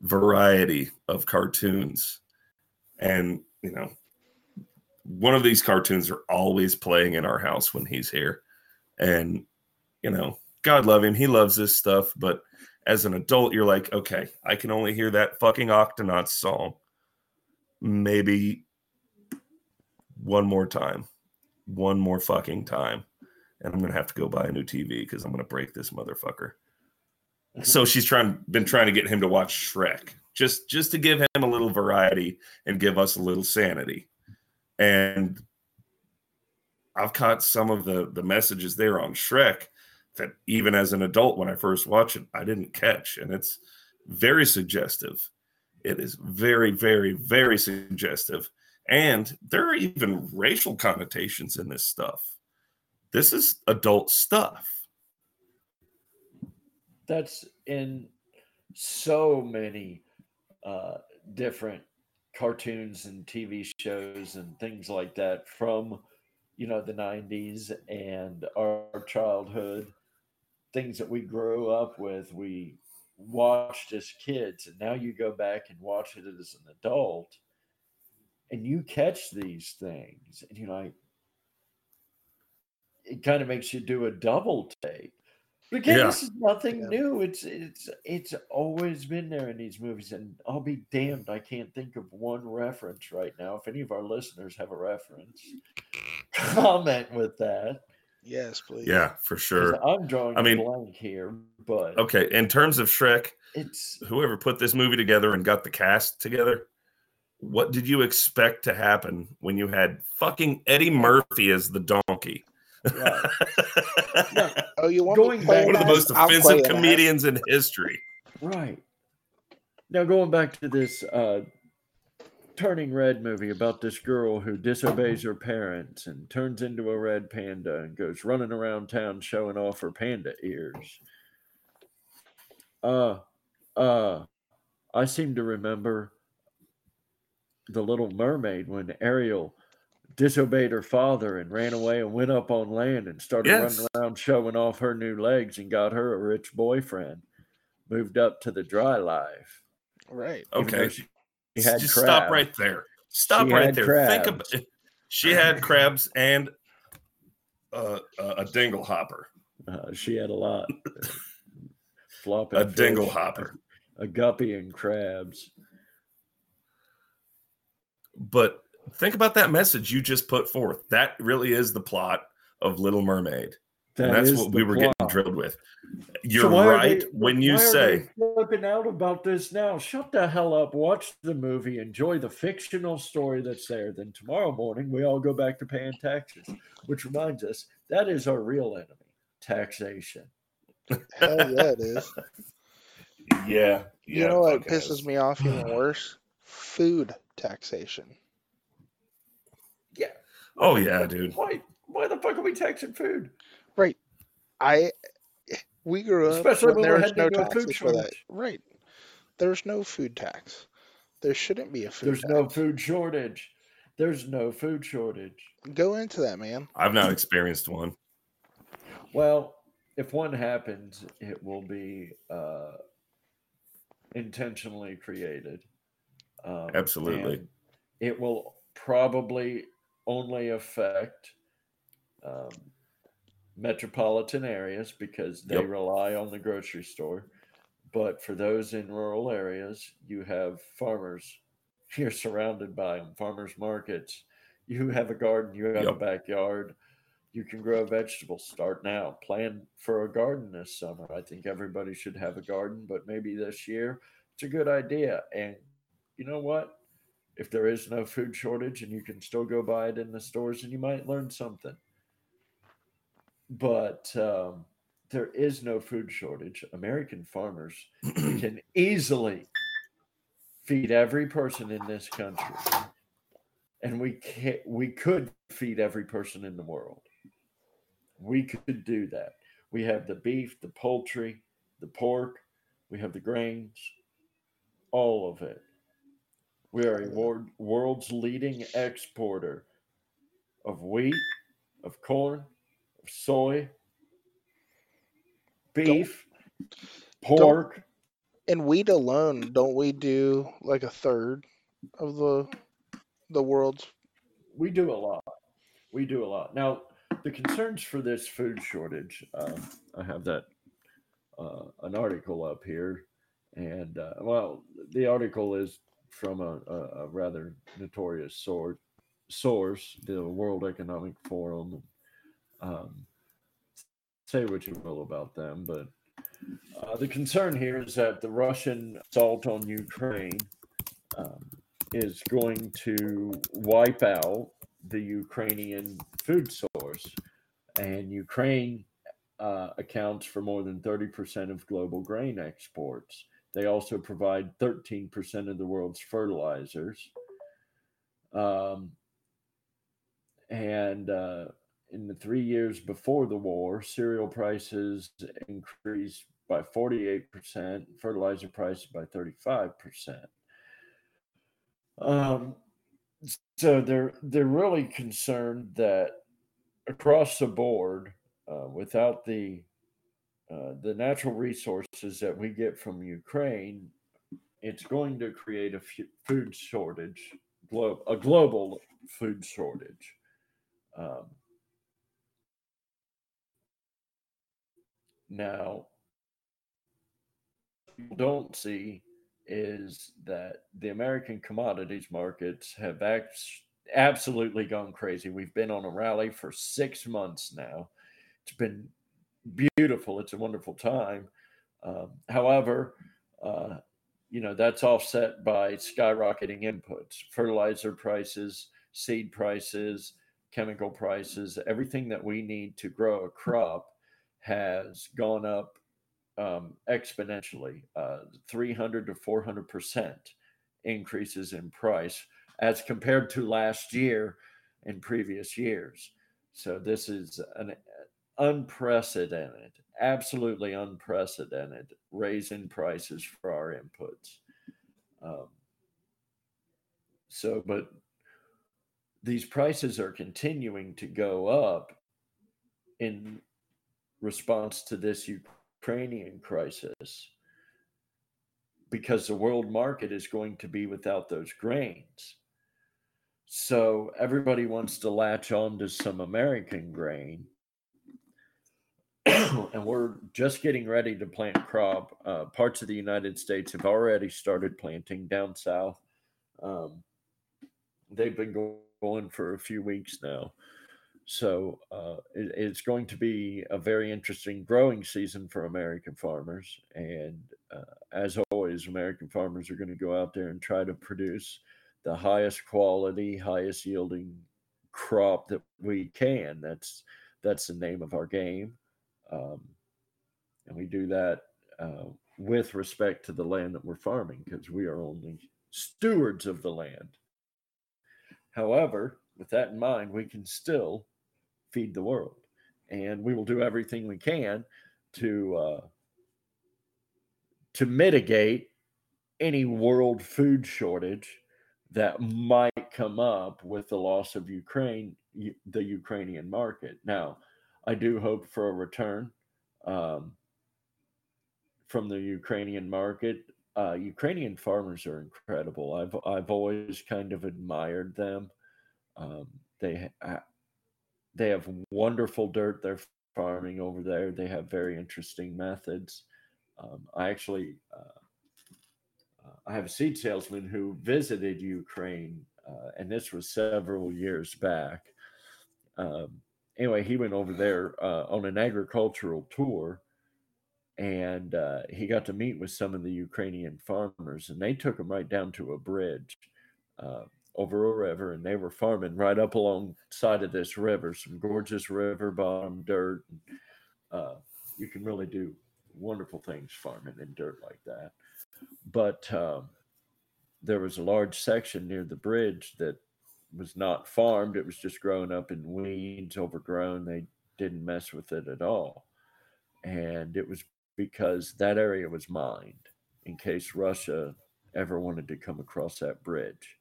variety of cartoons and you know one of these cartoons are always playing in our house when he's here and you know god love him he loves this stuff but as an adult you're like okay i can only hear that fucking octonauts song maybe one more time one more fucking time and I'm gonna have to go buy a new TV because I'm gonna break this motherfucker. So she's trying been trying to get him to watch Shrek just just to give him a little variety and give us a little sanity. And I've caught some of the the messages there on Shrek that even as an adult when I first watched it I didn't catch and it's very suggestive. It is very very very suggestive and there are even racial connotations in this stuff this is adult stuff. that's in so many uh, different cartoons and TV shows and things like that from you know the 90s and our childhood things that we grew up with we watched as kids and now you go back and watch it as an adult and you catch these things and you're like it kind of makes you do a double take but again, Yeah. this is nothing Yeah. new. It's it's it's always been there in these movies, and I'll be damned, I can't think of one reference right now. If any of our listeners have a reference, comment with that. Yes please Yeah, for sure. I'm drawing I mean- blank here, but Okay, in terms of Shrek, it's whoever put this movie together and got the cast together, what did you expect to happen when you had fucking Eddie Murphy as the donkey? right. No, oh you want Going to play back- One of the most offensive comedians in history. Right. Now going back to this uh Turning Red movie about this girl who disobeys her parents and turns into a red panda and goes running around town showing off her panda ears. Uh uh I seem to remember the little mermaid when Ariel disobeyed her father and ran away and went up on land and started Yes. running around showing off her new legs and got her a rich boyfriend moved up to the dry life. right Okay, she- she had just crabs. stop right there. Stop She right there. Think about crabs. She had crabs and uh, a dingle hopper. Uh, she had a lot. Flopping A dingle fish, hopper. a guppy, and crabs. But think about that message you just put forth. That really is the plot of Little Mermaid. That and that's what we were plot. getting drilled with. You're why are right they- when you why are say they flipping out about this now. Shut the hell up. Watch the movie. Enjoy the fictional story that's there. Then tomorrow morning we all go back to paying taxes. Which reminds us that is our real enemy: taxation. hell yeah it is Yeah. you know what pisses me off even worse food taxation Yeah. Oh yeah, dude. Why? Why the fuck are we taxing food? Right. I we grew up Especially when when there we're was no into a food taxes for that. shortage. Right. There's no food tax. There shouldn't be a food There's tax. no food shortage. There's no food shortage. Go into that, man. I've not experienced one. Well, if one happens, it will be uh, intentionally created. Um, Absolutely. It will probably only affect um, metropolitan areas because they Yep. rely on the grocery store. But for those in rural areas, you have farmers. You're surrounded by them, farmers markets. You have a garden, you have a backyard. You can grow vegetables. Start now. Plan for a garden this summer. I think everybody should have a garden, but maybe this year it's a good idea. And you know what? If there is no food shortage and you can still go buy it in the stores, and you might learn something. But um, there is no food shortage. American farmers can easily feed every person in this country, and we can we could feed every person in the world. We could do that. We have the beef, the poultry, the pork, we have the grains, all of it. We are a wor- world's leading exporter of wheat, of corn, soy, beef, pork. and wheat alone, don't we do like a third of the the world's We do a lot. We do a lot. Now, the concerns for this food shortage, um, I have that uh, an article up here, and uh, well, the article is from a, a, a rather notorious source, source, the World Economic Forum. Um, say what you will about them, but uh, the concern here is that the Russian assault on Ukraine um, is going to wipe out the Ukrainian food source. And Ukraine uh, accounts for more than 30% of global grain exports. They also provide 13% of the world's fertilizers. Um, and uh, in the three years before the war, cereal prices increased by 48%, fertilizer prices by 35%. Um, so they're they're really concerned that across the board, uh, without the uh, the natural resources that we get from Ukraine, it's going to create a food shortage, glo- a global food shortage. Um, now, don't see is that the American commodities markets have act- absolutely gone crazy. We've been on a rally for six months now. It's been beautiful. It's a wonderful time. Um, however, uh, you know, that's offset by skyrocketing inputs, fertilizer prices, seed prices, chemical prices, everything that we need to grow a crop has gone up um, exponentially, uh, 300 to 400 percent increases in price as compared to last year and previous years. So this is an unprecedented, absolutely unprecedented raise in prices for our inputs. Um, so, but these prices are continuing to go up in response to this Ukrainian crisis because the world market is going to be without those grains. So everybody wants to latch on to some American grain. and we're just getting ready to plant crop. Uh, parts of the United States have already started planting down south. Um, they've been go- going for a few weeks now. So uh, it, it's going to be a very interesting growing season for American farmers. And uh, as always, American farmers are going to go out there and try to produce the highest quality, highest yielding crop that we can. That's that's the name of our game, um, and we do that uh, with respect to the land that we're farming because we are only stewards of the land. However, with that in mind, we can still feed the world, and we will do everything we can to uh, to mitigate any world food shortage that might come up with the loss of Ukraine, the Ukrainian market. Now, I do hope for a return um, from the Ukrainian market. Uh, Ukrainian farmers are incredible. I've I've always kind of admired them. Um, they they have wonderful dirt they're farming over there. They have very interesting methods. Um, I actually uh, uh, I have a seed salesman who visited Ukraine, uh, and this was several years back. Um, anyway, he went over there uh, on an agricultural tour, and uh, he got to meet with some of the Ukrainian farmers, and they took him right down to a bridge uh, over a river, and they were farming right up alongside of this river, some gorgeous river bottom dirt. Uh, you can really do wonderful things farming in dirt like that but um, there was a large section near the bridge that was not farmed. It was just growing up in weeds, overgrown. They didn't mess with it at all. And it was because that area was mined in case Russia ever wanted to come across that bridge.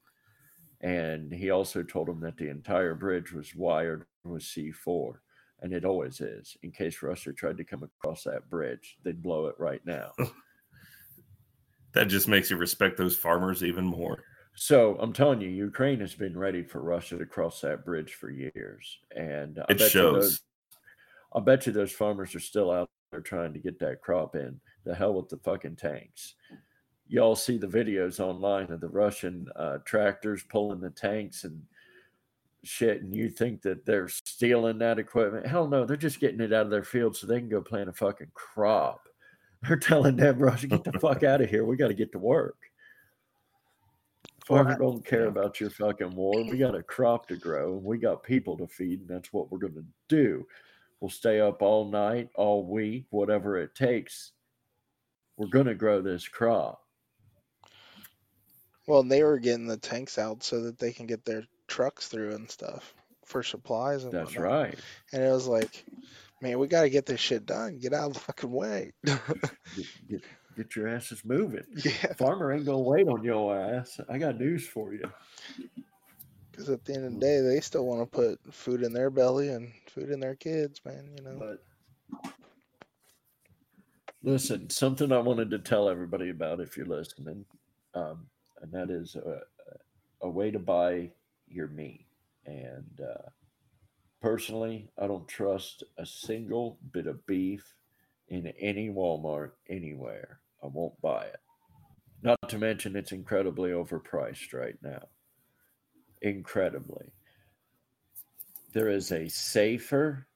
And he also told him that the entire bridge was wired with C4, and it always is. In case Russia tried to come across that bridge, they'd blow it right now. that just makes you respect those farmers even more. So I'm telling you, Ukraine has been ready for Russia to cross that bridge for years, and I it bet shows. You those, I bet you those farmers are still out there trying to get that crop in. The hell with the fucking tanks. Y'all see the videos online of the Russian uh, tractors pulling the tanks and shit, and you think that they're stealing that equipment? Hell no, they're just getting it out of their field so they can go plant a fucking crop. They're telling them, Russia, get the fuck out of here. We got to get to work. Farmer don't care about your fucking war. We got a crop to grow. And we got people to feed, and that's what we're going to do. We'll stay up all night, all week, whatever it takes. We're going to grow this crop. Well, they were getting the tanks out so that they can get their trucks through and stuff for supplies and That's whatnot. right. And it was like, man, we got to get this shit done. Get out of the fucking way. Get, get, get your asses moving. yeah, Farmer ain't going to wait on your ass. I got news for you. because at the end of the day, they still want to put food in their belly and food in their kids, man. You know. But listen, something I wanted to tell everybody about if you're listening, um, and that is a, a way to buy your meat. And uh, personally, I don't trust a single bit of beef in any Walmart anywhere. I won't buy it. Not to mention, it's incredibly overpriced right now. Incredibly. There is a safer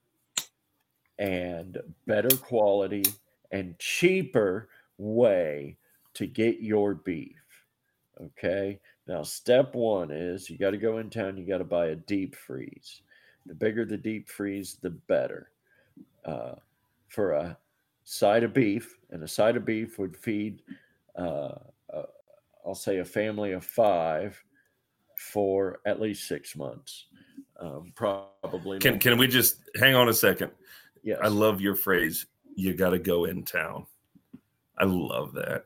and better quality and cheaper way to get your beef. Okay. Now, step one is you got to go in town, you got to buy a deep freeze. The bigger the deep freeze, the better. Uh, for a side of beef, and a side of beef would feed, uh, uh, I'll say, a family of five for at least six months. Um, probably. Can can we just hang on a second? Yes. I love your phrase. You got to go in town. I love that.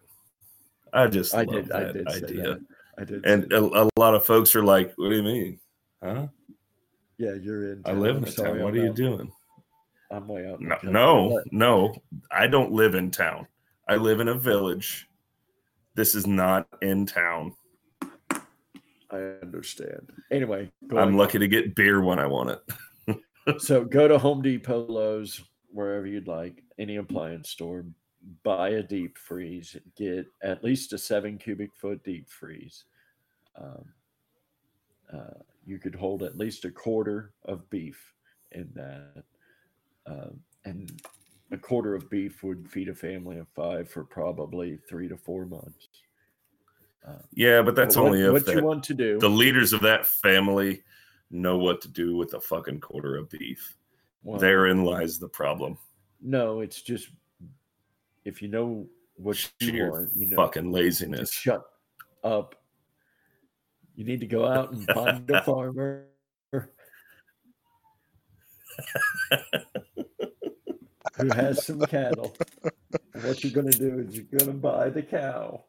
I just I love did. I did idea. I did. And a, a lot of folks are like, "What do you mean? Huh? yeah, you're in. I live in I'm town. What I'm are you out- doing?" I'm way out. No, no, no. I don't live in town. I live in a village. This is not in town. I understand. Anyway, I'm lucky to get beer when I want it. So go to Home Depot, Lowe's, wherever you'd like, any appliance store, buy a deep freeze, get at least a seven cubic foot deep freeze. Um, uh, you could hold at least a quarter of beef in that. Um, and a quarter of beef would feed a family of five for probably three to four months. Yeah, but that's But what, only if what you want to do. the leaders of that family know what to do with a fucking quarter of beef. well, Therein lies the problem. No, it's just if you know what you are, you know, fucking laziness. shut up. You need to go out and find a farmer who has some cattle. What you're going to do is you're going to buy the cow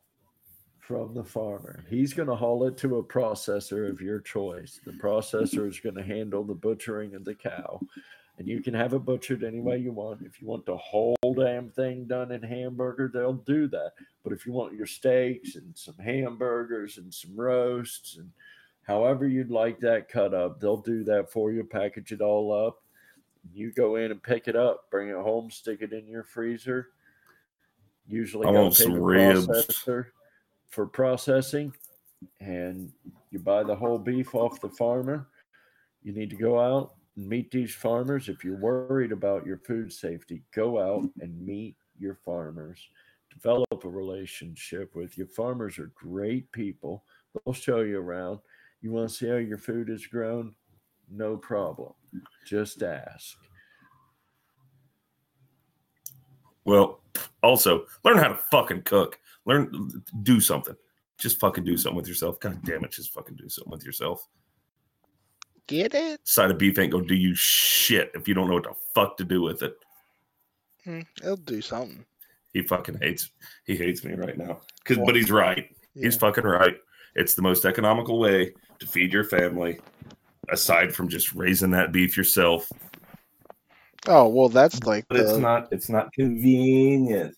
from the farmer. He's going to haul it to a processor of your choice. The processor is going to handle the butchering of the cow. And you can have it butchered any way you want. If you want the whole damn thing done in hamburger, they'll do that. But if you want your steaks and some hamburgers and some roasts and however you'd like that cut up, they'll do that for you, package it all up. You go in and pick it up, bring it home, stick it in your freezer. Usually, I want some ribs. for processing, and you buy the whole beef off the farmer. You need to go out meet these farmers. If you're worried about your food safety, go out and meet your farmers. Develop a relationship with your Farmers are great people. They'll show you around. You want to see how your food is grown? No problem. Just ask. Well, also learn how to fucking cook. Learn do something. Just fucking do something with yourself. God damn it, just fucking do something with yourself. Get it? Side of beef ain't gonna do you shit if you don't know what the fuck to do with it. Mm, It'll do something. He fucking hates he hates me right now. Cause but he's right. He's fucking right. It's the most economical way to feed your family, aside from just raising that beef yourself. Oh well, that's like But it's not it's not convenient.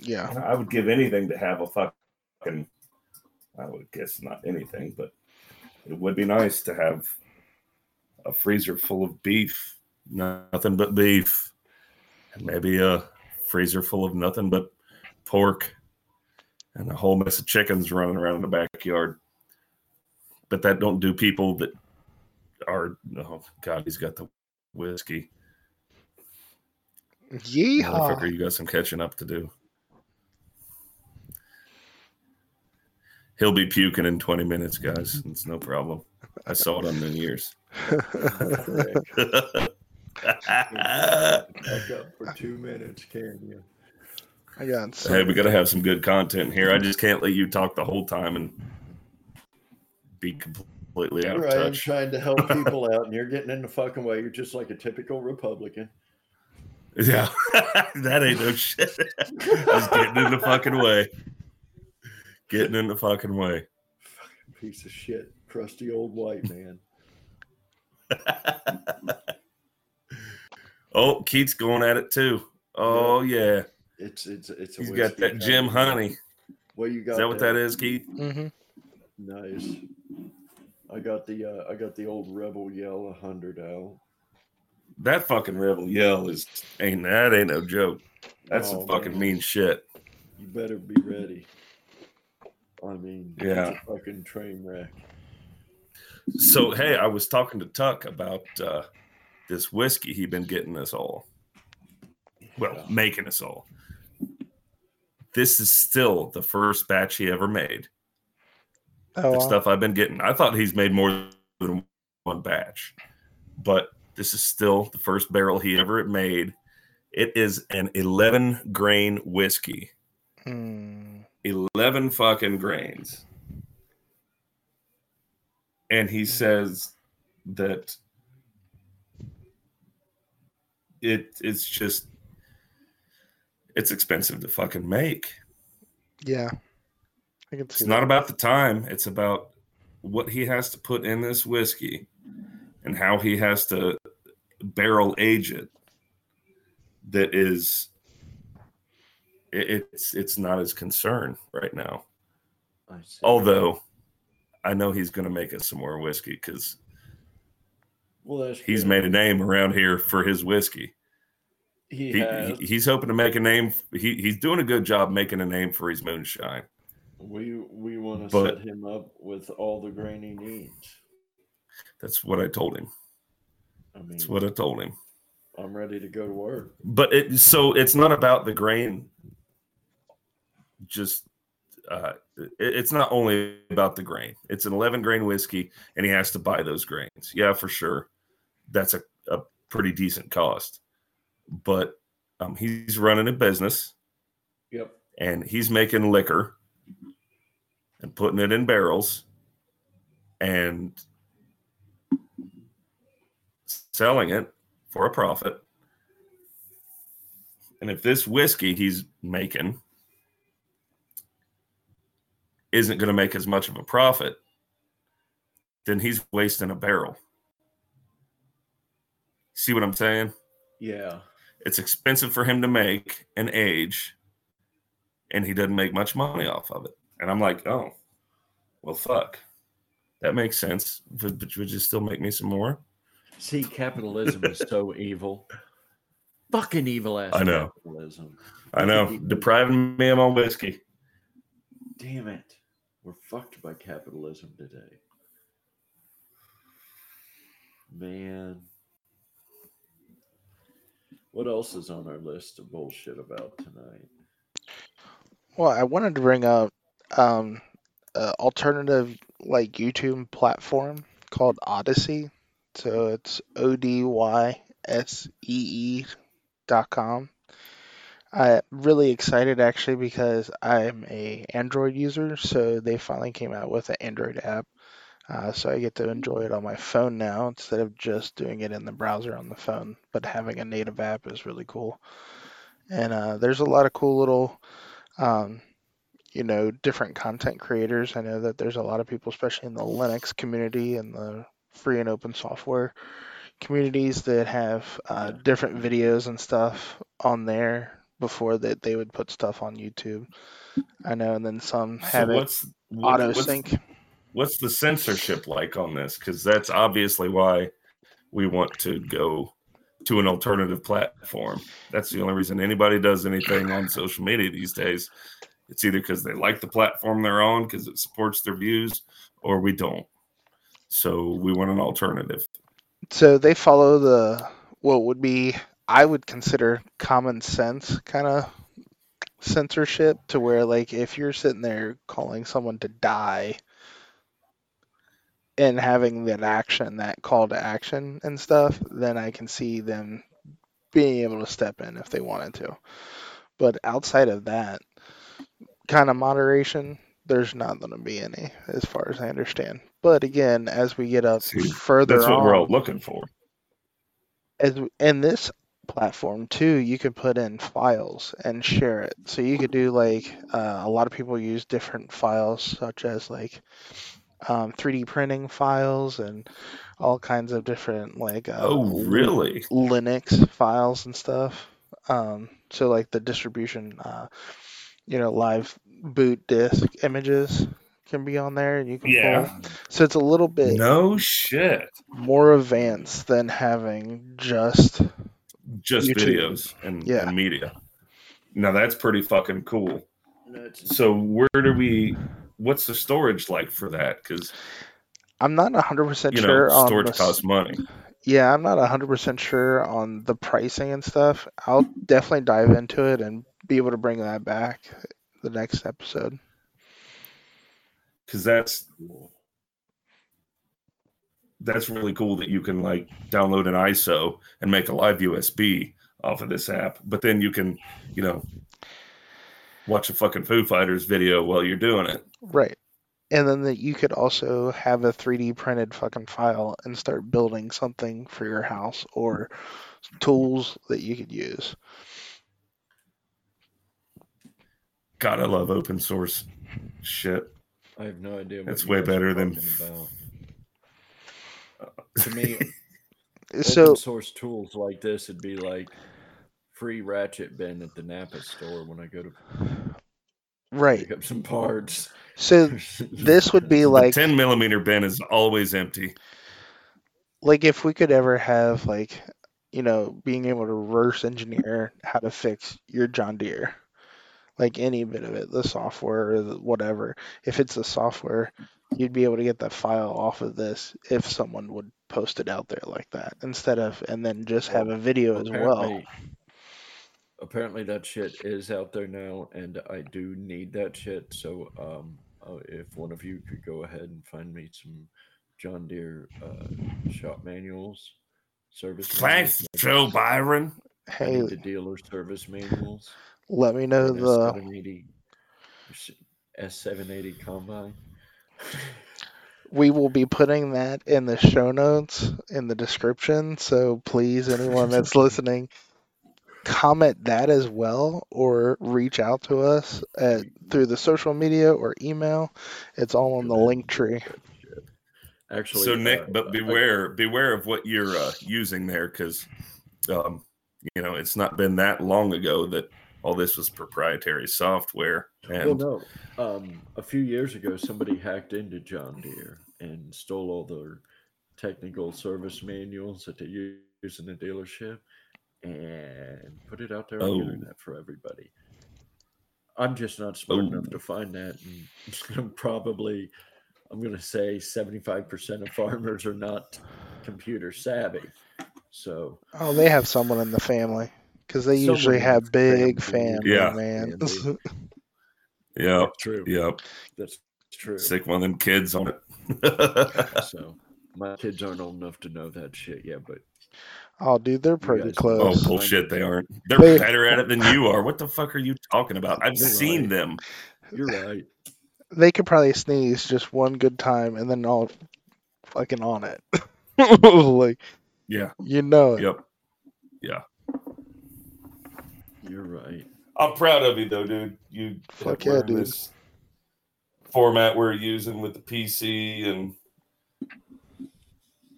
yeah. I would give anything to have a fucking. I would guess not anything, but it would be nice to have a freezer full of beef, nothing but beef, and maybe a freezer full of nothing but pork, and a whole mess of chickens running around in the backyard. But that don't do people that are. Oh God, he's got the whiskey. Yeehaw! Motherfucker, you got some catching up to do. He'll be puking in 20 minutes, guys. It's no problem. I saw it on New Year's. Correct. Back up for two minutes, can you? I got some. hey, we got to have some good content here. I just can't let you talk the whole time and be completely out of Right, I'm trying to help people out, and you're getting in the fucking way. You're just like a typical Republican. Yeah, that ain't no shit. Just getting in the fucking way. Getting in the fucking way. Fucking Piece of shit, crusty old white man. oh, Keith's going at it too. Oh yeah, It's it's it's. A he's got whiskey that Jim Honey. Well, you got Is that what that is, Keith? hmm Nice. I got the uh, I got the old Rebel Yell hundred out. That fucking rebel yell is ain't that ain't no joke. That's Oh, some fucking man. mean shit. You better be ready. I mean, Yeah. it's a fucking train wreck. So hey, I was talking to Tuck about uh, this whiskey he'd been getting us all. Well, Yeah. making us all. This is still the first batch he ever made. Oh, the wow. stuff I've been getting. I thought he's made more than one batch, but this is still the first barrel he ever made. It is an 11 grain whiskey. Mm, 11 fucking grains. And he says that it it's just it's expensive to fucking make. yeah, I can It's see not about the time, it's about what he has to put in this whiskey and how he has to barrel age it that is it- it's it's not his concern right now. I see. Although I know he's going to make us some more whiskey because well, he's made a name around here for his whiskey. He, He, he- he's hoping to make a name. He, he's doing a good job making a name for his moonshine. we we want to but- set him up with all the grain he needs. That's what I told him. I mean, That's what I told him. I'm ready to go to work. But it so it's not about the grain. Just uh, it, it's not only about the grain. It's an 11 grain whiskey, and he has to buy those grains. Yeah, for sure. That's a, a pretty decent cost. But um, he's running a business. Yep. and he's making liquor and putting it in barrels and selling it for a profit. And if this whiskey he's making isn't going to make as much of a profit, then he's wasting a barrel. See what I'm saying? Yeah. It's expensive for him to make and age, and he doesn't make much money off of it. And I'm like, oh, well, fuck. That makes sense. But, but would you still make me some more? See, capitalism is so evil. Fucking evil ass I know. capitalism. I know. Depriving me of my whiskey. Damn it. We're fucked by capitalism today. Man. What else is on our list of bullshit about tonight? Well, I wanted to bring up um, alternative like YouTube platform called Odysee. So it's O D Y S E E dot com. I'm really excited actually because I'm a Android user, so they finally came out with an Android app. Uh, so I get to enjoy it on my phone now instead of just doing it in the browser on the phone. But having a native app is really cool. And uh, there's a lot of cool little um, you know, different content creators. I know that there's a lot of people, especially in the Linux community and the free and open software communities, that have uh, different videos and stuff on there before that they would put stuff on YouTube. I know, and then some have so it what's what- auto what's- sync. What's the censorship like on this? Because that's obviously why we want to go to an alternative platform. That's the only reason anybody does anything on social media these days. It's either because they like the platform they're on because it supports their views, or we don't. So we want an alternative. So they follow the what would be I would consider common sense kind of censorship to where like if you're sitting there calling someone to die and having that action, that call to action and stuff, then I can see them being able to step in if they wanted to. But outside of that kind of moderation, there's not going to be any, as far as I understand. But again, as we get up See, further That's what on, we're all looking for. as in this platform too, you could put in files and share it. So you could do like uh, a lot of people use different files, such as like um, 3D printing files and all kinds of different like uh, Oh, really? Linux files and stuff. Um, so like the distribution, uh, you know, live boot disk images can be on there, and you can Yeah. pull. So it's a little bit No shit. more advanced than having just Just YouTube. videos and, Yeah. and media. Now that's pretty fucking cool. That's, So where do we? What's the storage like for that? Because I'm not 100% you know sure on storage the, costs money. Yeah, I'm not 100% sure on the pricing and stuff. I'll definitely dive into it and be able to bring that back the next episode. Because that's cool. That's really cool that you can like download an ISO and make a live USB off of this app. But then you can, you know, watch a fucking Foo Fighters video while you're doing it. Right. And then that you could also have a 3D printed fucking file and start building something for your house or tools that you could use. God, I love open source shit. I have no idea. What That's way better than- about. To me, So open source tools like this would be like free ratchet bin at the Napa store when I go to right. pick up some parts. So this would be The like 10 millimeter bin is always empty. like if we could ever have like you know being able to reverse engineer how to fix your john deere like any bit of it the software or the whatever if it's the software you'd be able to get that file off of this if someone would post it out there like that instead of and then just have a video as well Apparently- Apparently that shit is out there now, and I do need that shit. So, um, uh, if one of you could go ahead and find me some John Deere uh, shop manuals, service. Thanks, manuals, like Joe Byron. I hey need the dealer service manuals. Let me know the S780 S780 combine. we will be putting that in the show notes in the description. So please, anyone that's listening, comment that as well, or reach out to us at through the social media or email. It's all on the link tree. Actually, so Nick, uh, but I- beware, beware of what you're uh, using there, because um, you know it's not been that long ago that all this was proprietary software, Well, and no. Um, a few years ago, somebody hacked into John Deere and stole all their technical service manuals that they use in the dealership and put it out there on Oh. the internet for everybody. I'm just not smart enough Oh. to find that, and probably, I'm going to say 75% of farmers are not computer savvy. So Oh, they have someone in the family because they Someone usually have big family. family, Yeah. man. Family. yep, true. yep, That's true. stick one of them kids on it. So my kids aren't old enough to know that shit yet, but oh, dude, they're pretty guys- oh bullshit, they aren't. They're They- better at it than you are. What the fuck are you talking about? I've seen right. them. you're right. They could probably sneeze just one good time and then all fucking on it. like Yeah, you know it. yep. You're right. I'm proud of you though, dude. You Fuck yeah, dude. This format we're using with the PC and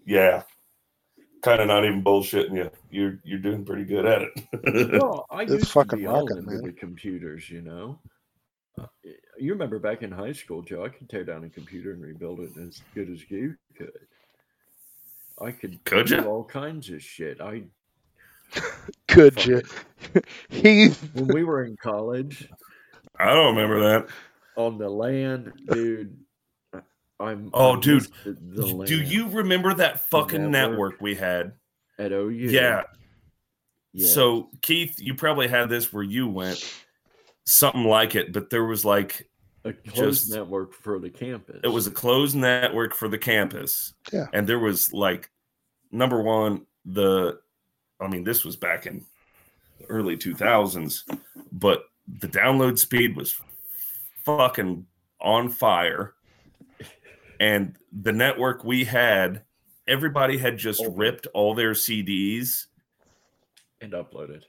yeah, kind of not even bullshitting you. You're you're doing pretty good at it. Well, I It's used fucking to be rocking, man. the computers, you know. Uh, You remember back in high school, Joe? I could tear down a computer and rebuild it as good as you could. I could Could do ya? all kinds of shit. I Could you? it. Heath. when we were in college I don't remember that. on the LAN, dude. I'm. Oh, I dude, the, the Do you remember that fucking network. network we had? at OU? Yeah. yeah. So Keith, you probably had this where you went. Something like it, but there was like a closed just- network for the campus. it was a closed network for the campus. Yeah. And there was like number one, the I mean, this was back in the early 2000s, but the download speed was fucking on fire. And the network we had, everybody had just Oh. ripped all their CDs and uploaded.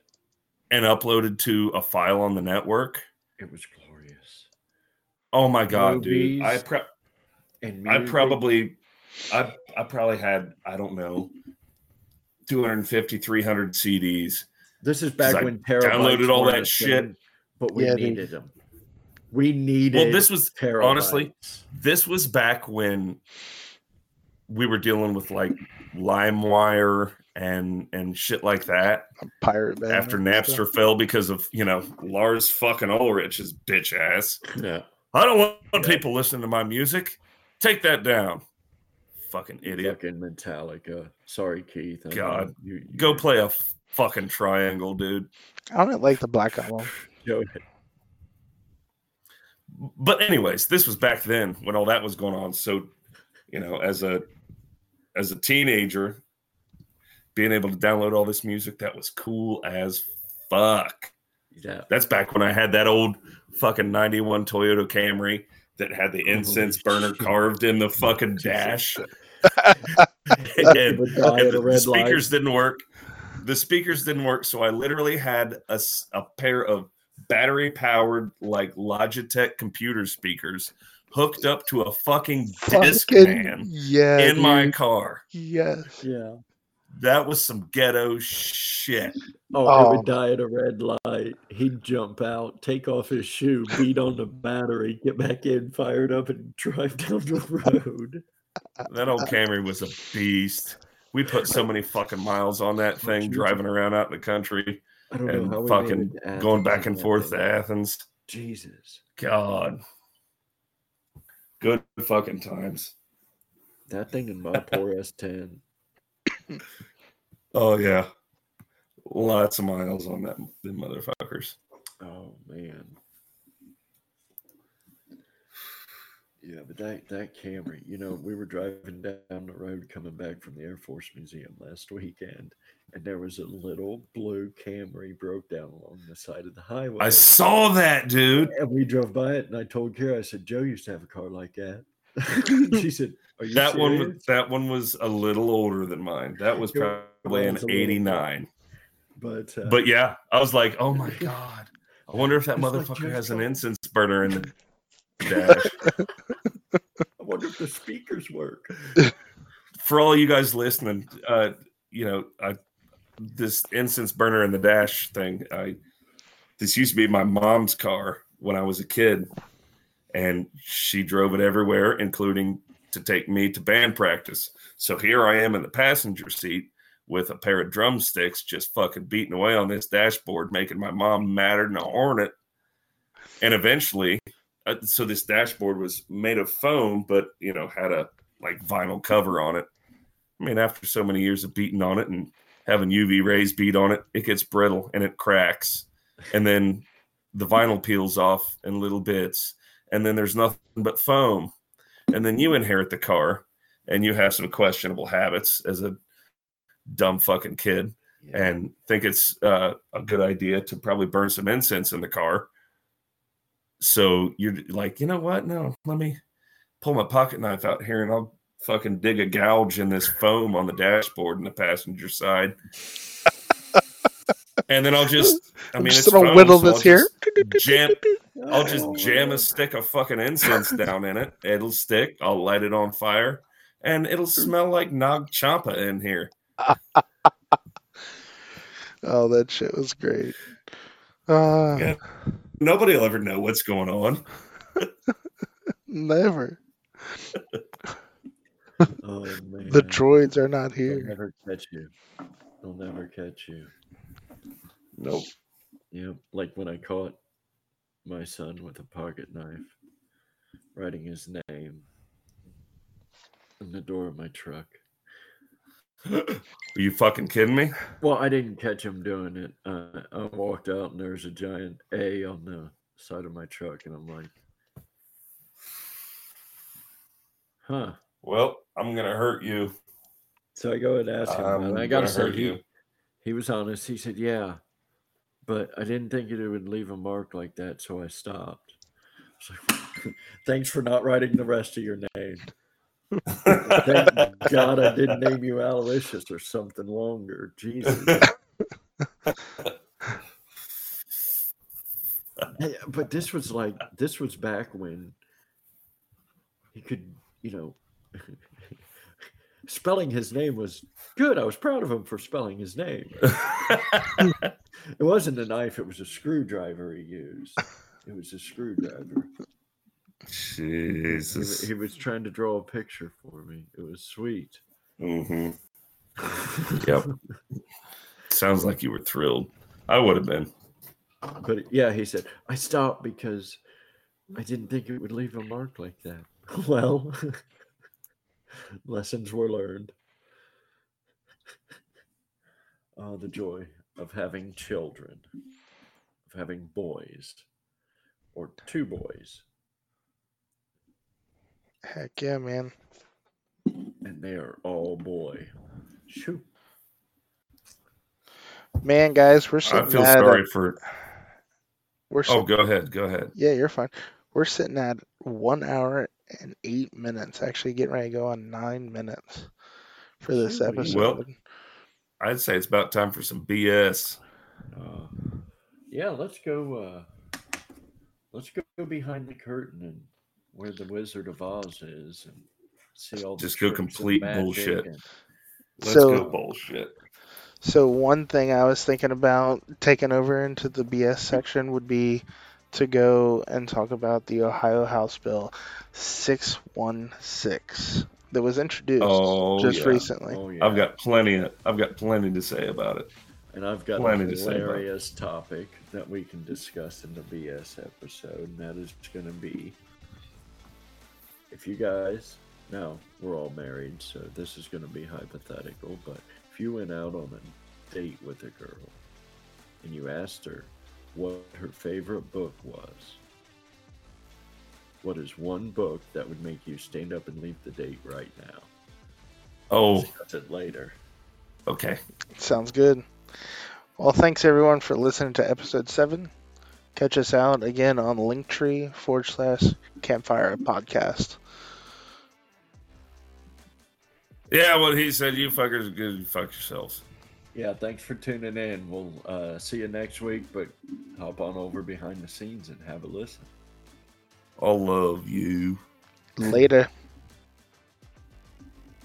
and uploaded to a file on the network. It was glorious. Oh my god, dude. I Movies. And I probably I I probably had I don't know 250 300 CDs. This is back when terabytes downloaded all that shit. thing, but we Yeah, needed them. We needed. Well, this was terabytes. honestly- this was back when we were dealing with like LimeWire and and shit like that Pirate Bay. after Napster stuff. fell because of you know Lars fucking Ulrich's bitch ass. Yeah, I don't want Yeah. people listening to my music. Take that down, fucking idiot. fucking Metallica. Sorry, Keith. I know God. you, you Go play a fucking triangle, dude. I don't like the Black Album. Go but anyways, this was back then when all that was going on. So, you know, as a as a teenager, being able to download all this music, that was cool as fuck. Yeah, That's back when I had that old fucking 91 Toyota Camry that had the incense burner shit. carved in the fucking dash. And, guy and at the speakers light. didn't work. The speakers didn't work, so I literally had a pair of battery powered like Logitech computer speakers hooked up to a fucking Discman yeah, in my car. yes. Yeah. That was some ghetto shit. Oh, Oh. it would um, die at a red light. He'd jump out, take off his shoe, beat on the battery, get back in, fired up, and drive down the road. That old Camry was a beast. We put so many fucking miles on that thing driving around out in the country I don't know and fucking made it to going back and forth to Athens. Jesus, God. Good fucking times. that thing in my poor S10. Oh yeah. Lots of miles on that them motherfuckers. Oh man. Yeah, but that that Camry, you know, we were driving down the road coming back from the Air Force Museum last weekend, and there was a little blue Camry broke down along the side of the highway. I saw that, dude. and we drove by it, and I told Kira, I said, Joe used to have a car like that. she said, "Are you that one was that one was a little older than mine. That was probably an was a '89. But uh, But yeah, I was like, oh my god. I wonder if that It's like motherfucker has an incense burner in the dash. I wonder if the speakers work. For all you guys listening, uh, you know, I this incense burner in the dash thing, I this used to be my mom's car when I was a kid, and she drove it everywhere, including to take me to band practice. So here I am in the passenger seat with a pair of drumsticks, just fucking beating away on this dashboard, making my mom madder than a hornet. And eventually, uh, so this dashboard was made of foam, but you know had a like vinyl cover on it. I mean, after so many years of beating on it and having UV rays beat on it, it gets brittle and it cracks, and then the vinyl peels off in little bits, and then there's nothing but foam, and then you inherit the car, and you have some questionable habits as a dumb fucking kid and think it's uh, a good idea to probably burn some incense in the car. So you're like, you know what? No, let me pull my pocket knife out here and I'll fucking dig a gouge in this foam on the dashboard in the passenger side. And then I'll just, I mean I'm mean, just it's gonna whittle so I'll this here. Jam, I'll just Oh, jam a stick of fucking incense down in it. It'll stick. I'll light it on fire, and it'll smell like Nag Champa in here. Oh, that shit was great. Uh, Yeah. Nobody will ever know what's going on. Never. Oh man, The droids are not here. They'll never catch you. They'll never catch you. Nope. Yeah, like when I caught my son with a pocket knife, writing his name in the door of my truck. Are you fucking kidding me? Well, I didn't catch him doing it. Uh, I walked out and there's a giant A on the side of my truck, and I'm like, huh. Well, I'm gonna hurt you. So I go and ask him. I'm and I gotta gonna say, hurt he, you. he was honest. He said, "Yeah, but I didn't think it would leave a mark like that, so I stopped." Like, Thanks for not writing the rest of your name. Thank God I didn't name you Aloysius or something longer. Jesus. But this was like this was back when he could, you know, spelling his name was good. I was proud of him for spelling his name. It wasn't a knife; it was a screwdriver he used. It was a screwdriver. He, Jesus. he was trying to draw a picture for me. It was sweet. hmm Yep. Sounds like you were thrilled. I would have been. But yeah, he said, I stopped because I didn't think it would leave a mark like that. Well, lessons were learned. Oh, the joy of having children, of having boys, or two boys, Heck yeah, man. and they are all boy. Shoot. Man, guys, we're I feel at sorry for. we're Oh, sit- go ahead. Go ahead. yeah, you're fine. We're sitting at one hour and eight minutes. Actually, getting ready to go on nine minutes for this Sweet. episode. Well- I'd say it's about time for some BS. Uh, yeah, let's go. Uh, let's go behind the curtain and where the Wizard of Oz is, and see all the Just go complete bullshit. and- Let's So- go bullshit. So one thing I was thinking about taking over into the BS section would be to go and talk about the Ohio House Bill 616 that was introduced Oh, just yeah. recently. Oh yeah, I've got plenty. Of, I've got plenty to say about it. and I've got plenty a to say about it. hilarious topic that we can discuss in the BS episode, and that is going to be if you guys now we're all married, so this is going to be hypothetical, but if you went out on a date with a girl and you asked her what her favorite book was, what is one book that would make you stand up and leave the date right now? Oh, Discuss it later. okay. Sounds good. Well, thanks everyone for listening to episode 7. Catch us out again on Linktree forward slash campfire podcast. Yeah, what he said, you fuckers good fuck yourselves. Yeah, thanks for tuning in. We'll uh, see you next week, but hop on over behind the scenes and have a listen. I love you. Later.